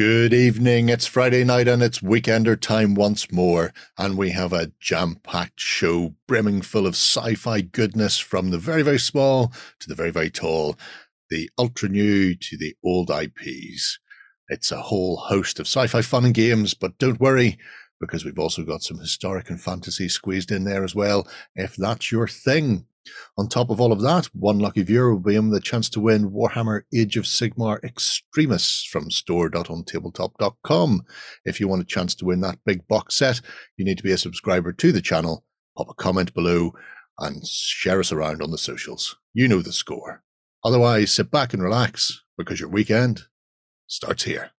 Good evening. It's Friday night and it's weekender time once more. And we have a jam packed show brimming full of sci fi goodness from the very, very small to the very, very tall, the ultra new to the old IPs. It's a whole host of sci fi fun and games, but don't worry because we've also got some historic and fantasy squeezed in there as well, if that's your thing. On top of all of that, one lucky viewer will be in the chance to win Warhammer Age of Sigmar Extremis from store.ontabletop.com. If you want a chance to win that big box set, you need to be a subscriber to the channel, pop a comment below, and share us around on the socials. You know the score. Otherwise, sit back and relax because your weekend starts here.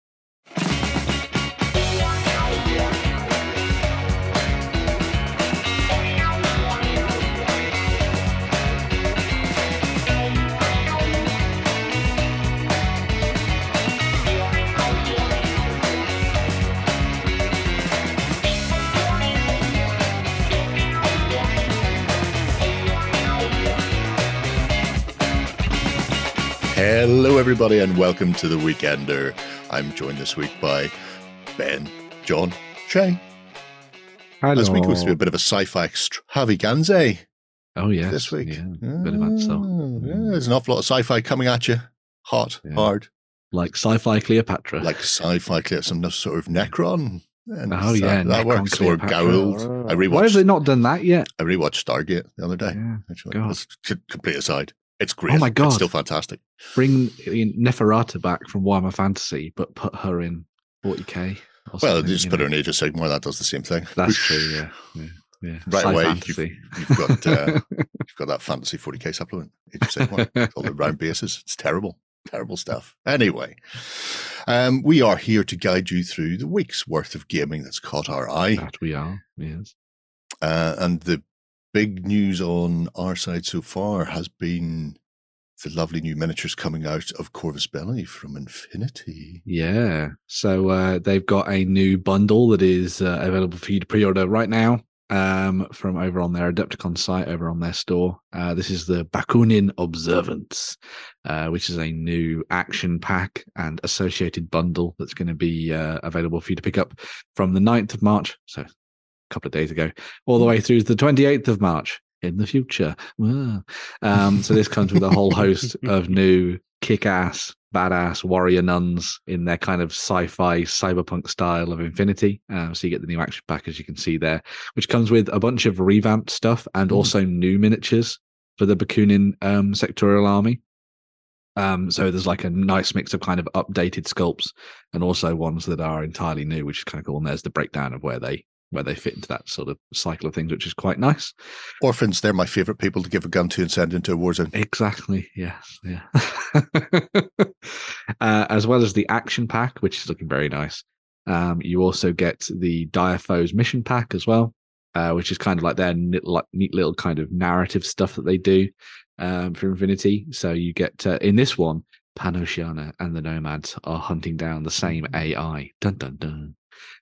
Hello, everybody, and welcome to the Weekender. I'm joined this week by Ben, John, Shay. Hello. This week was a bit of a sci-fi extravaganza. Oh yeah, this week. Yeah, bit of that so. Mm, yeah, there's an awful lot of sci-fi coming at you, hot, Yeah. hard, Like sci-fi Cleopatra. like sci-fi, clear some sort of Necron. And oh that- yeah, that Necron works. Or Cleopatra. Gould. I Why have rewatched. they not done that yet? I rewatched Stargate the other day. Yeah. Actually, complete aside. It's great. Oh my God. It's still fantastic. Bring in Neferata back from Warhammer Fantasy, but put her in 40k. Well, just put her in Age of Sigmar. That does the same thing. That's true. Yeah, yeah, yeah. Right Sci away, fantasy. You've got uh, you've got that fantasy 40k supplement. Age of Sigmar. all the round bases. It's terrible, terrible stuff. Anyway, um, we are here to guide you through the week's worth of gaming that's caught our eye, that we are. Yes. uh, and the big news on our side so far has been the lovely new miniatures coming out of Corvus Belli from Infinity. Yeah. So uh, they've got a new bundle that is uh, available for you to pre-order right now um, from over on their Adepticon site, over on their store. Uh, this is the Bakunin Observance, uh, which is a new action pack and associated bundle that's going to be uh, available for you to pick up from the 9th of March. So couple of days ago, all the way through to the 28th of March in the future. Wow. Um, so this comes with a whole host of new kick-ass, badass warrior nuns in their kind of sci-fi cyberpunk style of Infinity. Um, so you get the new action pack, as you can see there, which comes with a bunch of revamped stuff and Mm. also new miniatures for the Bakunin um, sectorial army. Um, so there's like a nice mix of kind of updated sculpts and also ones that are entirely new, which is kind of cool. And there's the breakdown of where they where they fit into that sort of cycle of things, which is quite nice. Orphans, they're my favorite people to give a gun to and send into a war zone. Exactly. Yes. Yeah. uh, as well as the action pack, which is looking very nice. Um, you also get the Dire Foes mission pack as well, uh, which is kind of like their neat, like, neat little kind of narrative stuff that they do um, for Infinity. So you get uh, in this one, PanOceania and the Nomads are hunting down the same AI. Dun dun dun.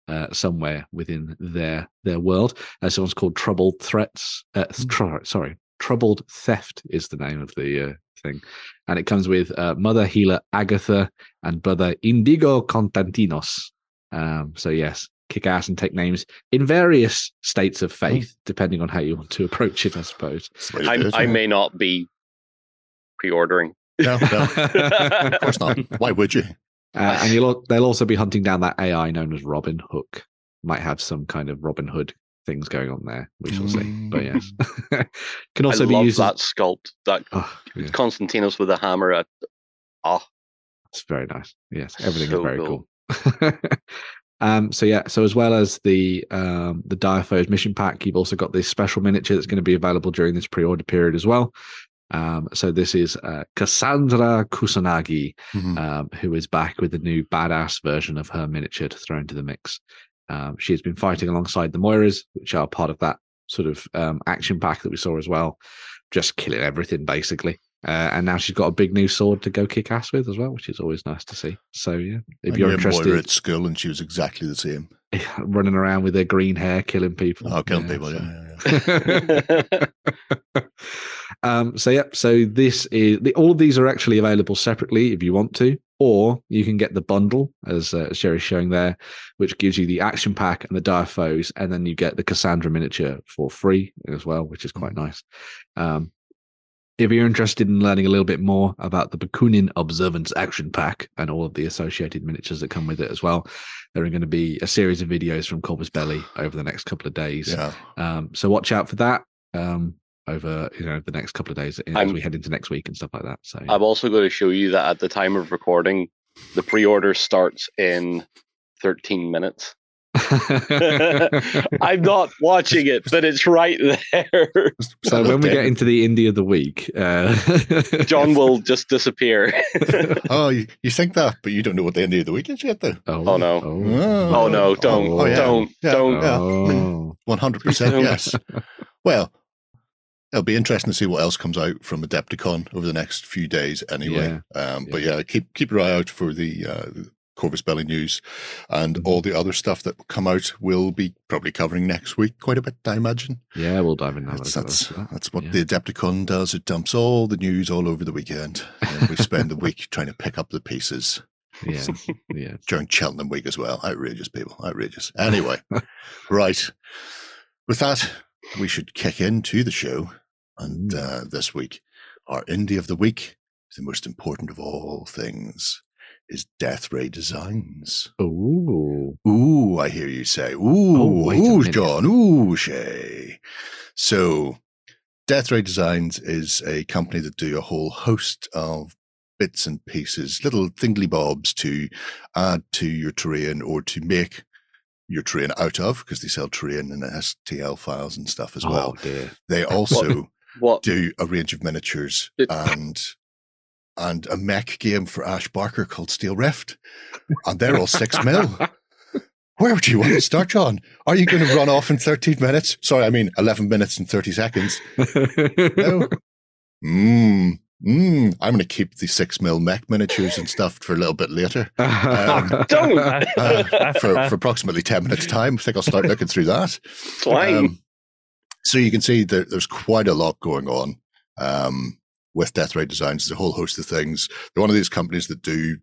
Uh, somewhere within their their world. Uh, someone's called Troubled Threats. Uh, tr- sorry, Troubled Theft is the name of the uh, thing, and it comes with uh, Mother Healer Agatha and Brother Indigo Constantinos. Um, so yes, kick ass and take names in various states of faith, depending on how you want to approach it, I suppose. That's the way to I, I may not be pre-ordering. No, no, of course not. Why would you? Uh, and you'll they'll also be hunting down that AI known as Robin Hook. Might have some kind of Robin Hood things going on there. We shall see. But yes, can also I be used. as- that sculpt. That Oh, yeah, Constantinos with a hammer. At, oh, it's very nice. Yes, everything So is very cool. cool. um, so yeah, so as well as the um, the Dire Foes mission pack, you've also got this special miniature that's going to be available during this pre-order period as well. Um, so this is uh, Cassandra Kusanagi, Mhm. um, who is back with the new badass version of her miniature to throw into the mix. Um, she has been fighting alongside the Moiras, which are part of that sort of um, action pack that we saw as well, just killing everything basically. Uh, and now she's got a big new sword to go kick ass with as well, which is always nice to see. So yeah, if I you're a Moira at school, and she was exactly the same. running around with her green hair, killing people. Oh, killing Yeah, people. so- yeah, yeah. um, so yeah, so this is the, all of these are actually available separately if you want to. or you can get the bundle, as uh, Sherry's showing there, which gives you the action pack and the dire foes, and then you get the Cassandra miniature for free as well, which is quite nice. Um, if you're interested in learning a little bit more about the Bakunin Observance Action Pack and all of the associated miniatures that come with it as well, there are going to be a series of videos from Corvus Belli over the next couple of days. Yeah. Um, so watch out for that um, over you know the next couple of days as I'm- we head into next week and stuff like that. So I'm also going to show you that at the time of recording, the pre-order starts in 13 minutes. I'm not watching it, but it's right there. so when we get into the indie of the week, uh, John will just disappear. oh, you, you think that, but you don't know what the end of the week is yet, though. oh, Oh, no. oh, Oh no, don't, Oh, yeah. don't, Yeah. don't. Yeah. Oh. One hundred percent, yes. Well, it'll be interesting to see what else comes out from Adepticon over the next few days, anyway. Um, But yeah, keep keep your eye out for the uh, Corvus Belli news, and Mhm. all the other stuff that will come out. We'll be probably covering next week quite a bit, I imagine. yeah, we'll dive in now. That's that's, that's what Yeah. the Adepticon does. It dumps all the news all over the weekend, and we spend the week trying to pick up the pieces yeah, yeah. during Cheltenham week as well. Outrageous, people. Outrageous. Anyway, right. With that, we should kick into the show. And uh, this week, our indie of the week, is the most important of all things, is Death Ray Designs. Ooh, Ooh, I hear you say. Ooh, Oh, ooh. John. Ooh, Shay. So, Death Ray Designs is a company that do a whole host of bits and pieces, little thingly bobs to add to your terrain or to make your terrain out of, because they sell terrain and STL files and stuff as well. Oh dear. They also What? do a range of miniatures and and a mech game for Ash Barker called Steel Rift, and they're all six mil. Where would you want to start, John? Are you going to run off in 13 minutes? Sorry, I mean 11 minutes and 30 seconds. No. Mmm. Mmm. I'm going to keep the six mil mech miniatures and stuff for a little bit later. Um, Don't. Uh, for, for approximately 10 minutes time. I think I'll start looking through that. Fine. Um, so you can see there, there's quite a lot going on um, with Death Ray Designs. There's a whole host of things. They're one of these companies that do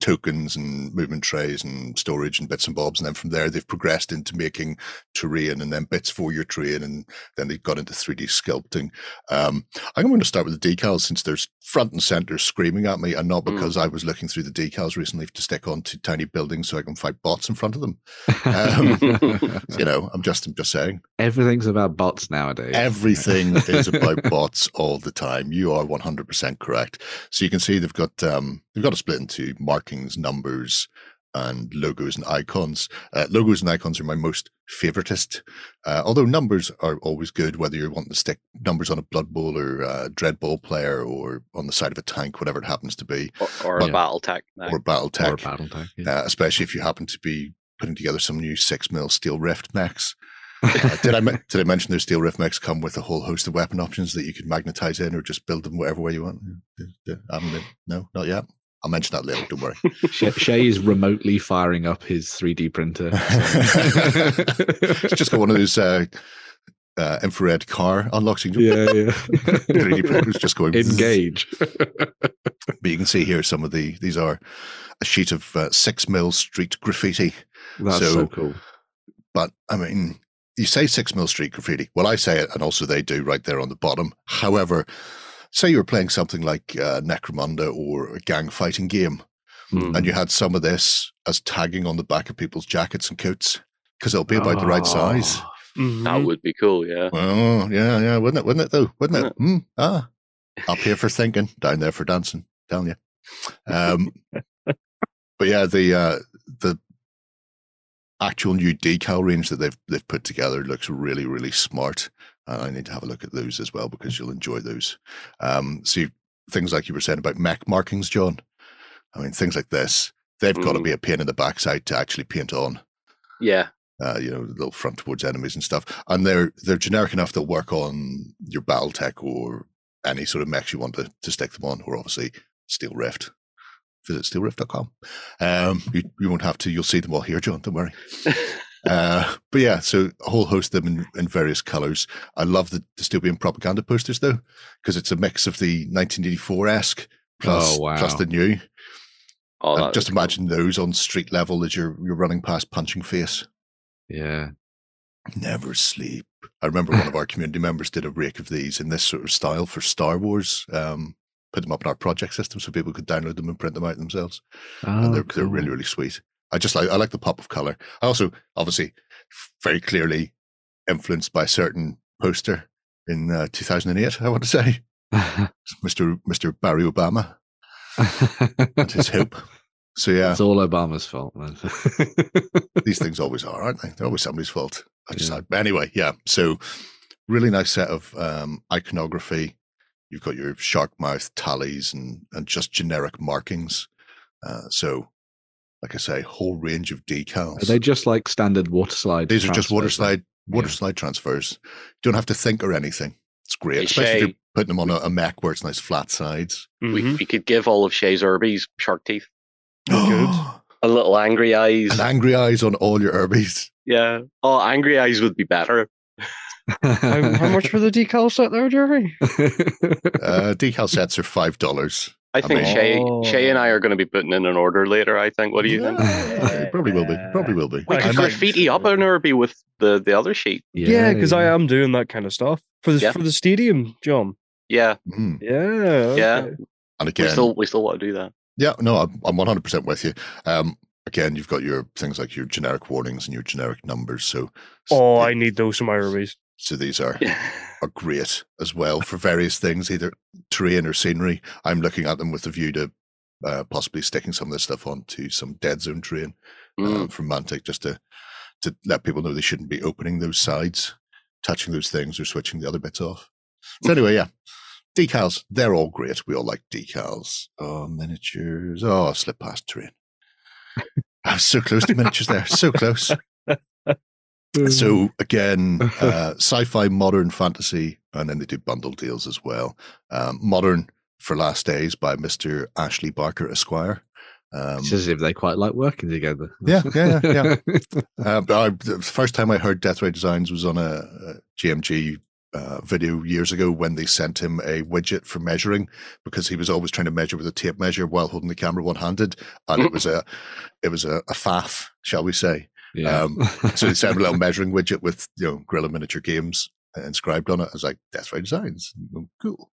tokens and movement trays and storage and bits and bobs. And then from there, they've progressed into making terrain and then bits for your terrain. And then they've got into 3D sculpting. Um, I'm going to start with the decals since there's front and center screaming at me, and not Mm. because I was looking through the decals recently to stick onto tiny buildings so I can fight bots in front of them. Um, You know, I'm just, I'm just saying. Everything's about bots nowadays. Everything is about bots all the time. You are 100% correct. So you can see they've got um, they've got to split into markings, numbers, and logos and icons. Uh, logos and icons are my most favoritist. Uh, although numbers are always good, whether you're wanting to stick numbers on a Blood Bowl or uh, DreadBall player or on the side of a tank, whatever it happens to be, or, or a battle tech. now. or Battle or Tech, a battle tech. yeah. uh, especially if you happen to be putting together some new six mil steel rift mechs. Uh, did I did I mention those steel rift mechs come with a whole host of weapon options that you can magnetize in or just build them whatever way you want? I haven't been- no, not yet. I'll mention that later. Don't worry. Shay, is remotely firing up his 3D printer. it's just got one of those uh, uh, infrared car unlocking. Yeah, yeah. 3D printers just going. Engage. But you can see here some of the these are a sheet of uh, six mil street graffiti. That's so, So- cool. But I mean, you say six mil street graffiti. Well, I say it, and also they do right there on the bottom. However, say you were playing something like uh, Necromunda or a gang fighting game, Hmm. and you had some of this as tagging on the back of people's jackets and coats because it'll be about the right size. Oh, That Mhm. would be cool, yeah. Oh, yeah, yeah, wouldn't it? Wouldn't it though? Wouldn't it? Yeah. Mm, ah, up here for thinking, down there for dancing. Telling you. Um, but yeah, the uh, the actual new decal range that they've they've put together looks really really smart. And I need to have a look at those as well because you'll enjoy those. Um, see things like you were saying about mech markings, John. I mean, things like this, they've got to Mm. be a pain in the backside to actually paint on Yeah. uh, you know, little front towards enemies and stuff. And they're they're generic enough to work on your battle tech or any sort of mechs you want to, to stick them on, or obviously Steel Rift. Visit steelrift.com. Um, you, you won't have to, you'll see them all here, John, don't worry. Uh, but yeah, so a whole host of them in, in various colors. I love the dystopian propaganda posters though, because it's a mix of the 1984 esque plus, Oh, wow. plus the new. Oh, just is cool. imagine those on street level as you're you're running past punching face. Yeah. Never sleep. I remember one of our community members did a rake of these in this sort of style for Star Wars. Um, put them up in our project system so people could download them and print them out themselves. Oh, and they're they're really really sweet. I just like I like the pop of color. I also obviously very clearly influenced by a certain poster in uh, 2008. I want to say Mr. Mr. Barry Obama and his hope. So yeah, It's all Obama's fault, man. these things always are, aren't they? They're always somebody's fault. I just Yeah. but anyway, yeah. So really nice set of um, iconography. You've got your shark mouth tallies and and just generic markings. Uh, so, like I say, whole range of decals. Are they just like standard water slide? These are just water transfers slide water Yeah. slide transfers. You don't have to think or anything. It's great, Hey, especially if you're putting them on a, a mech where it's nice flat sides. We, Mhm. we could give all of Shay's Irbies shark teeth, Good. a little angry eyes. and angry eyes on all your Irbies. yeah. Oh, angry eyes would be better. how, how much for the decal set there, Jerry? Uh, decal sets are five dollars. I think mean- Shay, Oh. Shay and I are going to be putting in an order later. I think. What do you think? Yeah, probably will be. Probably will be. We I could might- graffiti up an Irby with the the other sheet. Yeah, because I am doing that kind of stuff for the Yeah. for the stadium, John. Yeah. Mm. Yeah. Yeah. okay. And We again, still we still want to do that. yeah, no, I'm, I'm 100% with you. Um, again, you've got your things like your generic warnings and your generic numbers. So, Oh, so, I need those in my Rubies. so these are are great as well for various things, either terrain or scenery. I'm looking at them with a view to uh, possibly sticking some of this stuff onto some dead zone terrain Mm. uh, from Mantic just to to let people know they shouldn't be opening those sides, touching those things, or switching the other bits off. So anyway, yeah, decals they're all great. We all like decals. Oh, miniatures. Oh, slip past terrain. I was so close to miniatures there, so close. So again, uh, sci-fi, modern fantasy, and then they do bundle deals as well. Um, modern for last days by Mister Ashley Barker Esquire. Um, It's as if they quite like working together. Yeah, yeah, yeah, uh, but I, the first time I heard Death Ray Designs was on a, a GMG uh, video years ago when they sent him a widget for measuring because he was always trying to measure with a tape measure while holding the camera one handed, and it was a it was a, a faff, shall we say? Yeah. Um, So they sent a little measuring widget with you know Gorilla Miniature Games inscribed on it. I was like, Death Ray Designs, Oh, cool.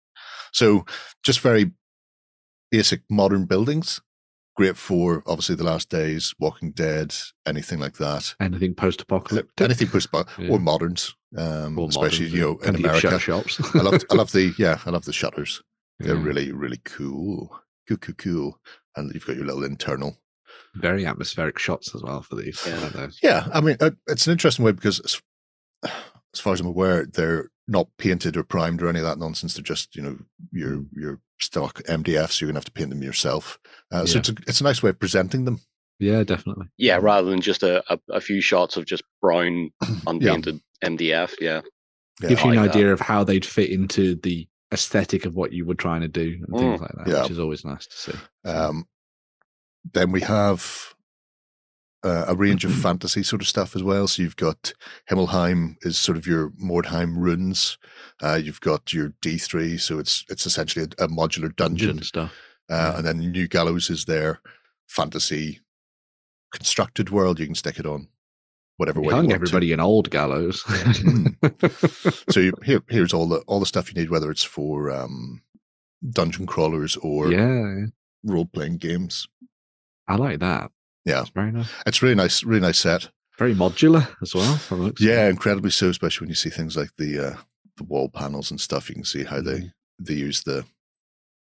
So just very basic modern buildings. Great for obviously the last days, Walking Dead, anything like that. anything post-apocalyptic, Anything post Yeah. or moderns, um, Or especially moderns, you know in plenty of shut America. shops. I love I love the yeah I love the shutters. They're Yeah. really really cool, cool, cool, cool. And you've got your little internal very atmospheric shots as well for these. Yeah. I. Yeah, I mean, uh, it's an interesting way because, as, as far as I'm aware, they're not painted or primed or any of that nonsense. They're just, you know, your Mm. your stock MDF, so you're gonna have to paint them yourself. Uh, So Yeah. it's a, it's a nice way of presenting them. Yeah, definitely. Yeah, rather than just a, a, a few shots of just brown unpainted MDF. Yeah. Yeah, Gives you an like that. idea of how they'd fit into the aesthetic of what you were trying to do and things Mm. like that, Yeah. which is always nice to see. Um, then we have uh, a range of fantasy sort of stuff as well. So you've got Himmelheim is sort of your Mordheim runes. Uh, you've got your D3, so it's it's essentially a, a modular dungeon. Dungeon stuff. Uh, and then New Gallows is their fantasy constructed world. You can stick it on whatever You way you can't want get everybody an old gallows. to. So you, here, here's all the all the stuff you need, whether it's for um, dungeon crawlers or yeah. role playing games. I like that. Yeah. It's very nice. It's really nice, really nice set. Very modular as well. from the looks of it. Yeah, incredibly so, especially when you see things like the uh, the wall panels and stuff. You can see how they Mhm. they use the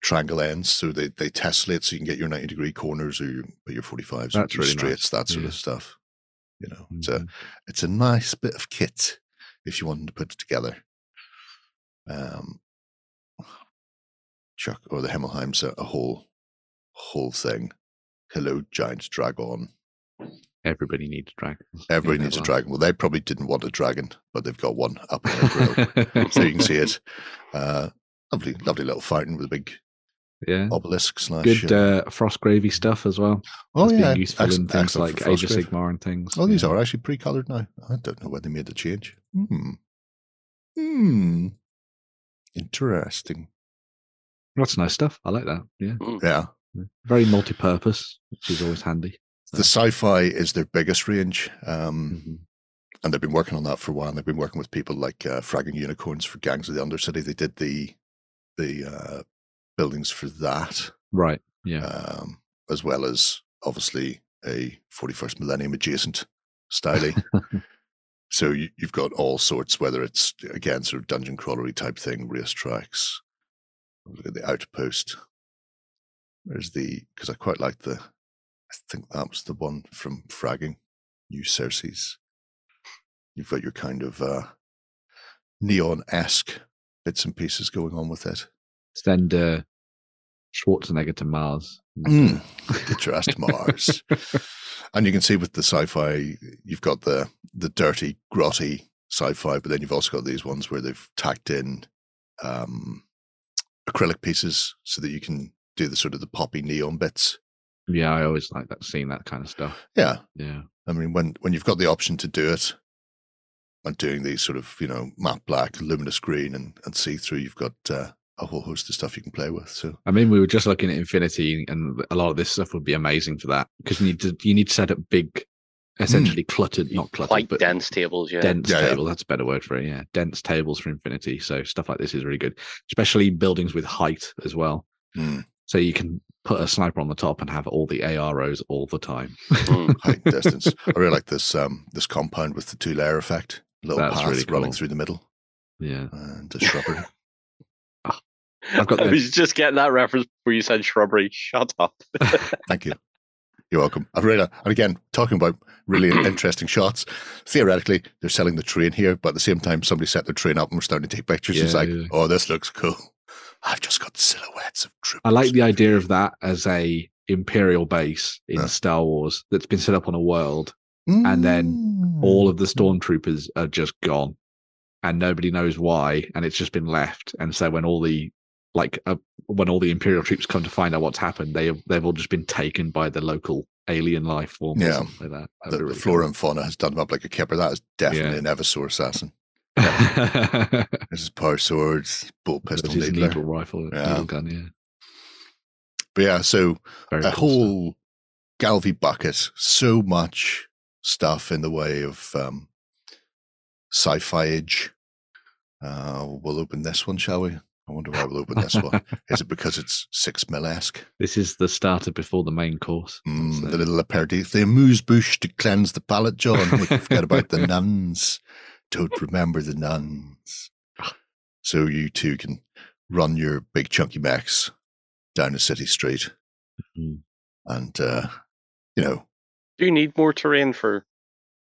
triangle ends, so they they tessellate, so you can get your ninety degree corners or your your forty fives, your really straights, that sort Yeah. of stuff. You know, it's a Mhm. it's a nice bit of kit if you wanted to put it together. Um, Chuck or the Himmelheim's a, a whole whole thing. Hello, giant dragon. Everybody needs dragons. Everybody needs a well. dragon. Well, they probably didn't want a dragon, but they've got one up on their grill, so you can see it. Uh, lovely, lovely little fountain with a big yeah. obelisk slash. Good uh, uh, frost gravy stuff as well. oh That's yeah, being useful in things like for Age of Sigmar and things. Oh, these yeah. are actually pre-colored now. I don't know when they made the change. Hmm. Hmm. Interesting. That's nice stuff. I like that. Yeah. Yeah. Very multi-purpose, which is always handy. The sci-fi is their biggest range, um, Mhm. and they've been working on that for a while. They've been working with people like uh, Fragging Unicorns for Gangs of the Undercity. They did the the uh, buildings for that, Right. Yeah. um, as well as obviously a 41st Millennium adjacent styling. so you, you've got all sorts, whether it's again sort of dungeon crawlery type thing, racetracks. Look at the outpost. There's the because I quite like the. I think that was the one from Fragging, New Cersei's. You've got your kind of uh, neon esque bits and pieces going on with it. Send uh, Schwarzenegger to Mars. Mm, get your ass to Mars. and you can see with the sci-fi, you've got the the dirty, grotty sci-fi, but then you've also got these ones where they've tacked in um, acrylic pieces so that you can do the sort of the poppy neon bits. Yeah, I always like that seeing that kind of stuff. Yeah, Yeah. I mean when when you've got the option to do it and doing these sort of you know matte black, luminous green, and and see through, you've got uh, a whole host of stuff you can play with. So I mean, we were just looking at Infinity, and a lot of this stuff would be amazing for that because you need to you need to set up big, essentially cluttered, not cluttered, Quite but dense tables, yeah. dense Yeah, yeah. table. That's a better word for it. Yeah, dense tables for Infinity. So stuff like this is really good, especially buildings with height as well. mm, So you can put a sniper on the top and have all the AROs all the time. Mm. height and distance. I really like this um this compound with the two layer effect. Little That's path really running through the middle Yeah, and a shrubbery. I've got I the, was just getting that reference before you said shrubbery. Shut up. Thank you. You're welcome. I've read And again, talking about really interesting shots. Theoretically, they're selling the train here, but at the same time, somebody set their train up and we're starting to take pictures. it's like, yeah. oh, this looks cool. I've just got silhouettes of troops. I like the idea of that as a imperial base in Yeah. Star Wars that's been set up on a world and then all of the Mm. stormtroopers are just gone and nobody knows why and it's just been left and so when all the like uh, when all the imperial troops come to find out what's happened they they've all just been taken by the local alien life form or Yeah. like that the, be the really flora and fauna has done them up like a kipper. That is definitely Yeah. an Eversor assassin. This is power swords, bolt pistol, That is needler. needle rifle Yeah. needle gun yeah But yeah, so very a cool stuff. whole Galvy bucket, so much stuff in the way of um, sci-fi age. Uh, we'll open this one, shall we? I wonder why we'll open this one. Is it because it's six mil esque? this is the starter before the main course Mm, So- the little aperitif, the amuse bouche to cleanse the palate, John. You forget about the nuns. Don't remember the nuns. So you two can run your big chunky mechs down a city street, Mhm. and uh, you know Do you need more terrain for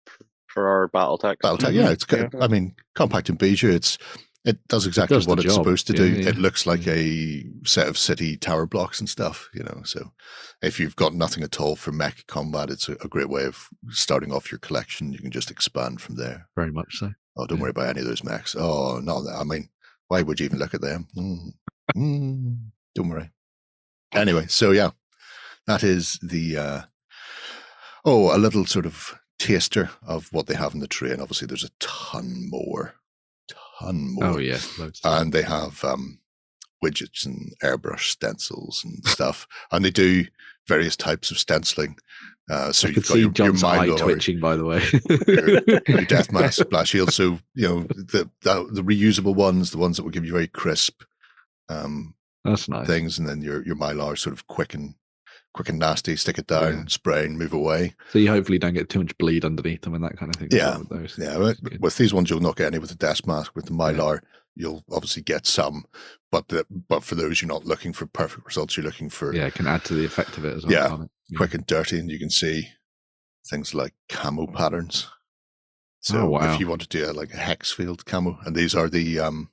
for, for our battle tech? Battletech, Mhm. yeah, it's good. Yeah. I mean, compact and Bijou, it's it does exactly does what it's job. supposed to do. yeah. It looks like a set of city tower blocks and stuff, you know. So if you've got nothing at all for mech combat, it's a, a great way of starting off your collection. You can just expand from there. very much so Oh, don't Yeah. worry about any of those mechs. Oh, no, I mean, why would you even look at them? Mm, mm, don't worry. Anyway, so yeah, that is the uh oh, a little sort of taster of what they have in the tray, and Obviously, there's a ton more, ton more. oh yeah and they have um widgets and airbrush stencils and stuff, and they do various types of stenciling. Uh, so I you've got see your, your John's eye twitching by the way your death mask splash shield. So you know the, the the reusable ones, the ones that will give you very crisp um, that's nice things, and then your your mylar sort of quick and quick and nasty. Stick it down, Yeah. spray, and move away. So you hopefully don't get too much bleed underneath them and that kind of thing. Yeah, with those. Yeah, with, with these ones you'll not get any with the death mask. With the mylar, you'll obviously get some, but the but for those you're not looking for perfect results. You're looking for yeah, it can add to the effect of it as well. Yeah. Yeah. quick and dirty, and you can see things like camo patterns. So Oh, wow. if you want to do a, like a hex field camo, and these are the um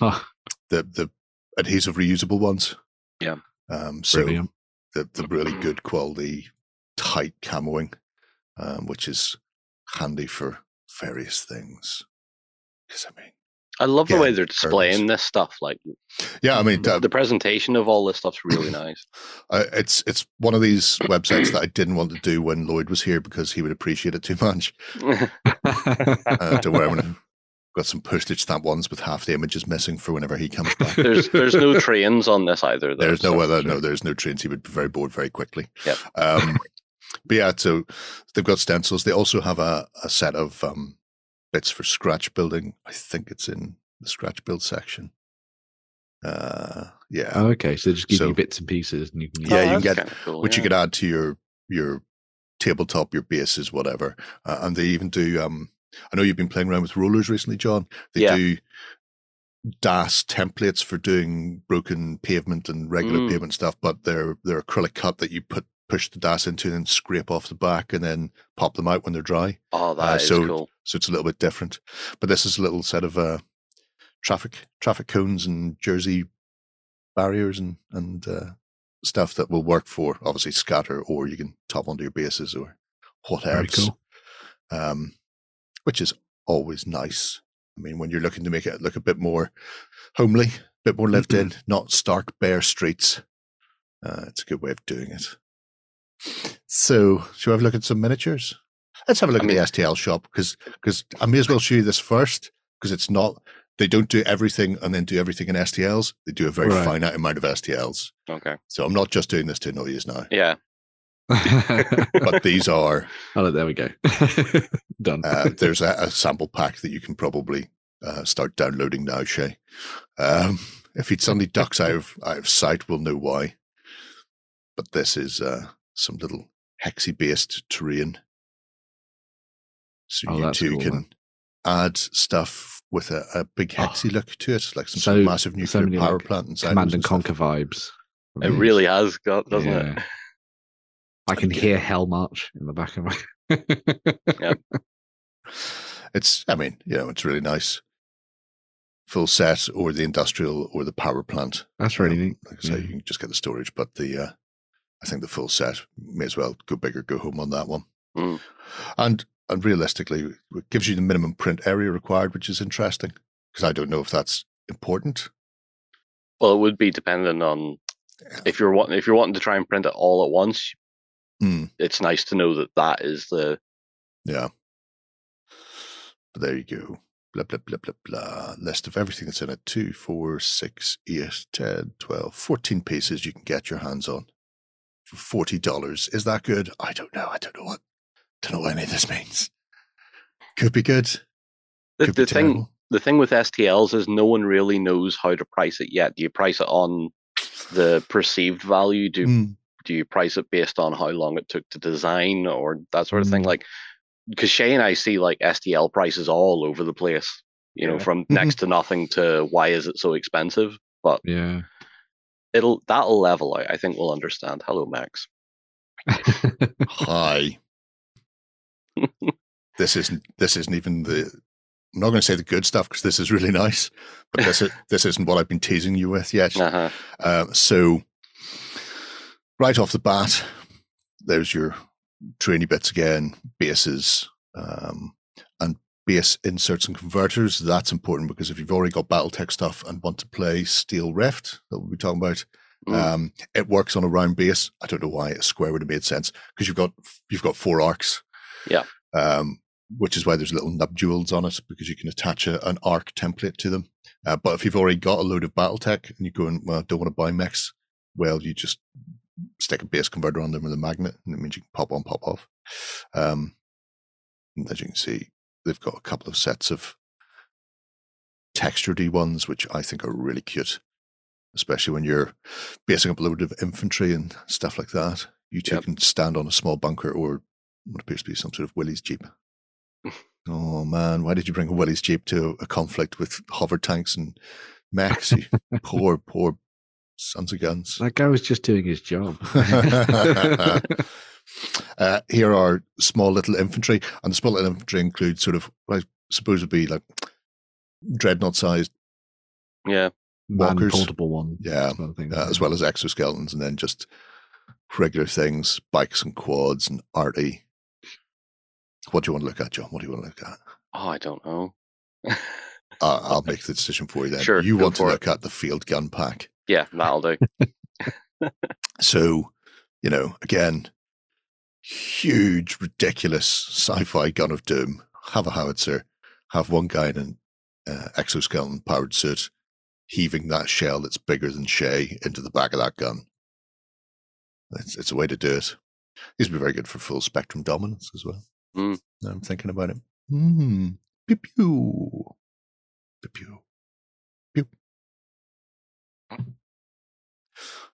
Oh, the the adhesive reusable ones. Yeah. Um, so brilliant. The the really good quality tight camoing, um, which is handy for various things. Because I mean, I love the way they're displaying this stuff. Like yeah, I mean, the, uh, the presentation of all this stuff's really nice. uh, it's it's one of these websites that I didn't want to do when Lloyd was here because he would appreciate it too much. Uh, don't worry, I'm gonna got some postage stamp ones with half the images missing for whenever he comes back. There's there's no trains on this either. Though, There's no so- other, no, there's no trains. He would be very bored very quickly. Yep. Um, but yeah, so they've got stencils. They also have a, a set of um, bits for scratch building. I think it's in the scratch build section. Uh, yeah, Oh, okay. So they just give So- you bits and pieces, and you can. Yeah, you can Oh, get- cool, which you could add to your your tabletop, your bases, whatever. Uh, and they even do. Um, I know you've been playing around with rollers recently, John. They Yeah. do DAS templates for doing broken pavement and regular Mm. pavement stuff, but they're they're acrylic cut that you put push the DAS into and then scrape off the back and then pop them out when they're dry. Oh, Uh, that is so- cool. So it's a little bit different. But this is a little set of uh, traffic traffic cones and jersey barriers and and uh, stuff that will work for obviously scatter or you can top onto your bases or whatever. Very cool. Um, which is always nice. I mean, when you're looking to make it look a bit more homely, a bit more lived in, not stark bare streets, uh, it's a good way of doing it. So, shall we have a look at some miniatures? Let's have a look I at mean- the STL shop because because I may as well show you this first because it's not they don't do everything and then do everything in STLs. They do a very Right. finite amount of STLs. Okay. So I'm not just doing this to annoy you now, Yeah. But these are oh, there we go. Done. uh, there's a, a sample pack that you can probably uh, start downloading now, Shay. Um, if he suddenly ducks out of out of sight, we'll know why. But this is uh, some little hexy based terrain. So Oh, you that's too cool, can man. add stuff with a, a big Oh. hexy look to it, like some So- sort of massive so nuclear many, power like, plant and Command silos and stuff. Conquer vibes. It really has got, doesn't it? Yeah. I can Again. hear Hell March in the back of my. It's, I mean, you know, it's really nice. Full set or the industrial or the power plant. That's really Um, neat. Like I say, Yeah. you can just get the storage, but the uh, I think the full set may as well go big or go home on that one. Mm. And and realistically, it gives you the minimum print area required, which is interesting because I don't know if that's important. Well, it would be dependent on if you're wanting if you're wanting to try and print it all at once. Mm, It's nice to know that that is the yeah. But there you go. Blah, blah, blah, blah, blah. List of everything that's in it. Two, four, six, eight, 10, 12, 14 pieces you can get your hands on for $40. Is that good? I don't know. I don't know what, don't know what any of this means. Could be good. the, Could be the thing. terrible. The thing with STLs is no one really knows how to price it yet. Do you price it on the perceived value? Do Mm, do you price it based on how long it took to design or that sort of thing? Mm. Like, because Shay and I see like STL prices all over the place. You know, from next to nothing to why is it so expensive? But Yeah. it'll that'll level out. I think we'll understand. Hello, Max. Hi. this isn't, this isn't even the, I'm not going to say the good stuff because this is really nice, but this, is, this isn't what I've been teasing you with yet. Uh-huh. Um, so, right off the bat, there's your trainy bits again, bases, um, and base inserts and converters. That's important because if you've already got BattleTech stuff and want to play Steel Rift, that we'll be talking about, Mm. um, it works on a round base. I don't know why a square would have made sense because you've got you've got four arcs. Yeah. Um, which is why there's little nub jewels on it because you can attach a, an arc template to them. Uh, but if you've already got a load of BattleTech and you're going, well, I don't want to buy mechs, well, you just stick a base converter on them with a magnet, and it means you can pop on, pop off. Um, and as you can see, they've got a couple of sets of textured ones, which I think are really cute, especially when you're basing up a load of infantry and stuff like that. You two Yep. can stand on a small bunker or what appears to be some sort of Willys Jeep. oh man, why did you bring a Willys Jeep to a conflict with hover tanks and mechs? You poor, poor sons of guns. that guy was just doing his job. uh, here are small little infantry, and the small little infantry include sort of, I suppose would be like dreadnought sized, Yeah. Man Walkers. portable one. Yeah, sort of thing. uh, as well as exoskeletons, and then just regular things, bikes and quads and arty. What do you want to look at, John? What do you want to look at? Oh, I don't know. Uh, I'll make the decision for you then. Sure, you want to for it. look at the field gun pack. Yeah, that'll do. So, you know, again, huge, ridiculous sci fi gun of doom. Have a howitzer, have one guy in an uh, exoskeleton powered suit, heaving that shell that's bigger than Shay into the back of that gun. It's, it's a way to do it. These would be very good for full spectrum dominance as well. Mm. I'm thinking about it. Mm. Pew. Pew pew. Pew.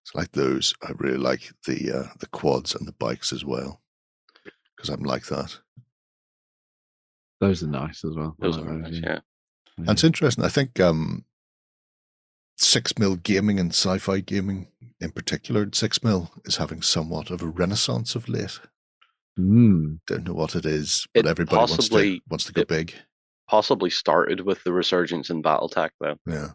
So like those, I really like the uh, the quads and the bikes as well, because I'm like that. Those are nice as well. Those like are nice, yeah. And it's interesting. I think um, six mil gaming and sci-fi gaming, in particular, six mil is having somewhat of a renaissance of late. Mm. Don't know what it is, but It everybody wants to possibly- wants to go big. Possibly started with the resurgence in BattleTech though, Yeah.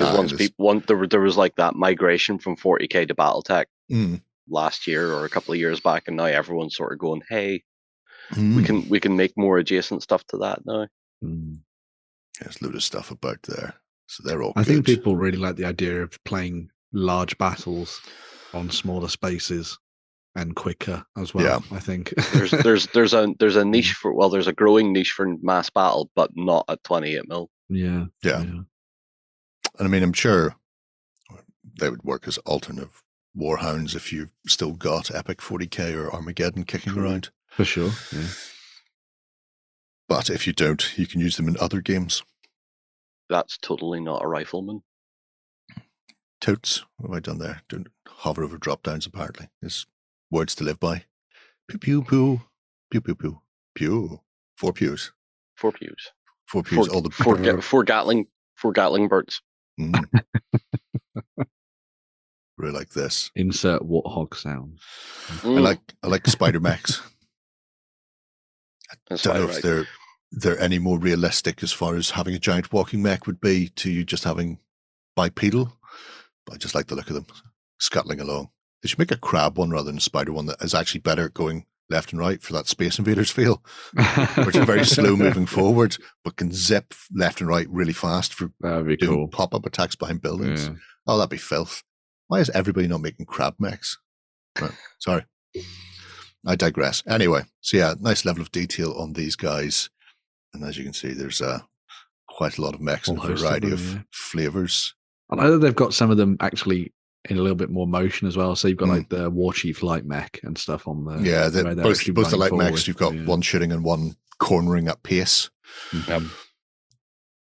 Because Ah, once people, one there, were- there was like that migration from 40k to BattleTech Mm, last year or a couple of years back, and now everyone's sort of going, "Hey, we mm. can we can make more adjacent stuff to that now." Mm. There's a load of stuff about there, so they're all. I think people really like the idea of playing large battles on smaller spaces and quicker as well. Yeah. I think There's there's there's a there's a niche for well, there's a growing niche for mass battle, but not at 28 mil. Yeah. Yeah. And I mean, I'm sure they would work as alternative warhounds if you've still got Epic 40k or Armageddon kicking True. around. For sure. Yeah. But if you don't, you can use them in other games. That's totally not a rifleman. Totes, what have I done there? Don't hover over drop downs, apparently. There's words to live by. Pew pew pew. Pew pew pew. Pew. Four pews. Four pews. Four pews. Four, all the four, four Gatling four Gatling birds. Mm. really like this. Insert warthog sound. I Mm, like I like spider mechs. that's don't why, know if they're they're any more realistic as far as having a giant walking mech would be to you just having bipedal. But I just like the look of them scuttling along. They should make a crab one rather than a spider one that is actually better at going left and right for that Space Invaders feel, which is very slow moving forward, but can zip left and right really fast for doing cool. pop up attacks behind buildings. Yeah. Oh, that'd be filth. Why is everybody not making crab mechs? Right, sorry. I digress. Anyway, so yeah, nice level of detail on these guys. And as you can see, there's uh, quite a lot of mechs and a host of variety them, of flavors. I know that they've got some of them actually in a little bit more motion as well. So you've got Mm. like the War Chief light mech and stuff on the yeah, the, where they're both, both the light running mechs, you've got Yeah. one shooting and one cornering at pace. Yep.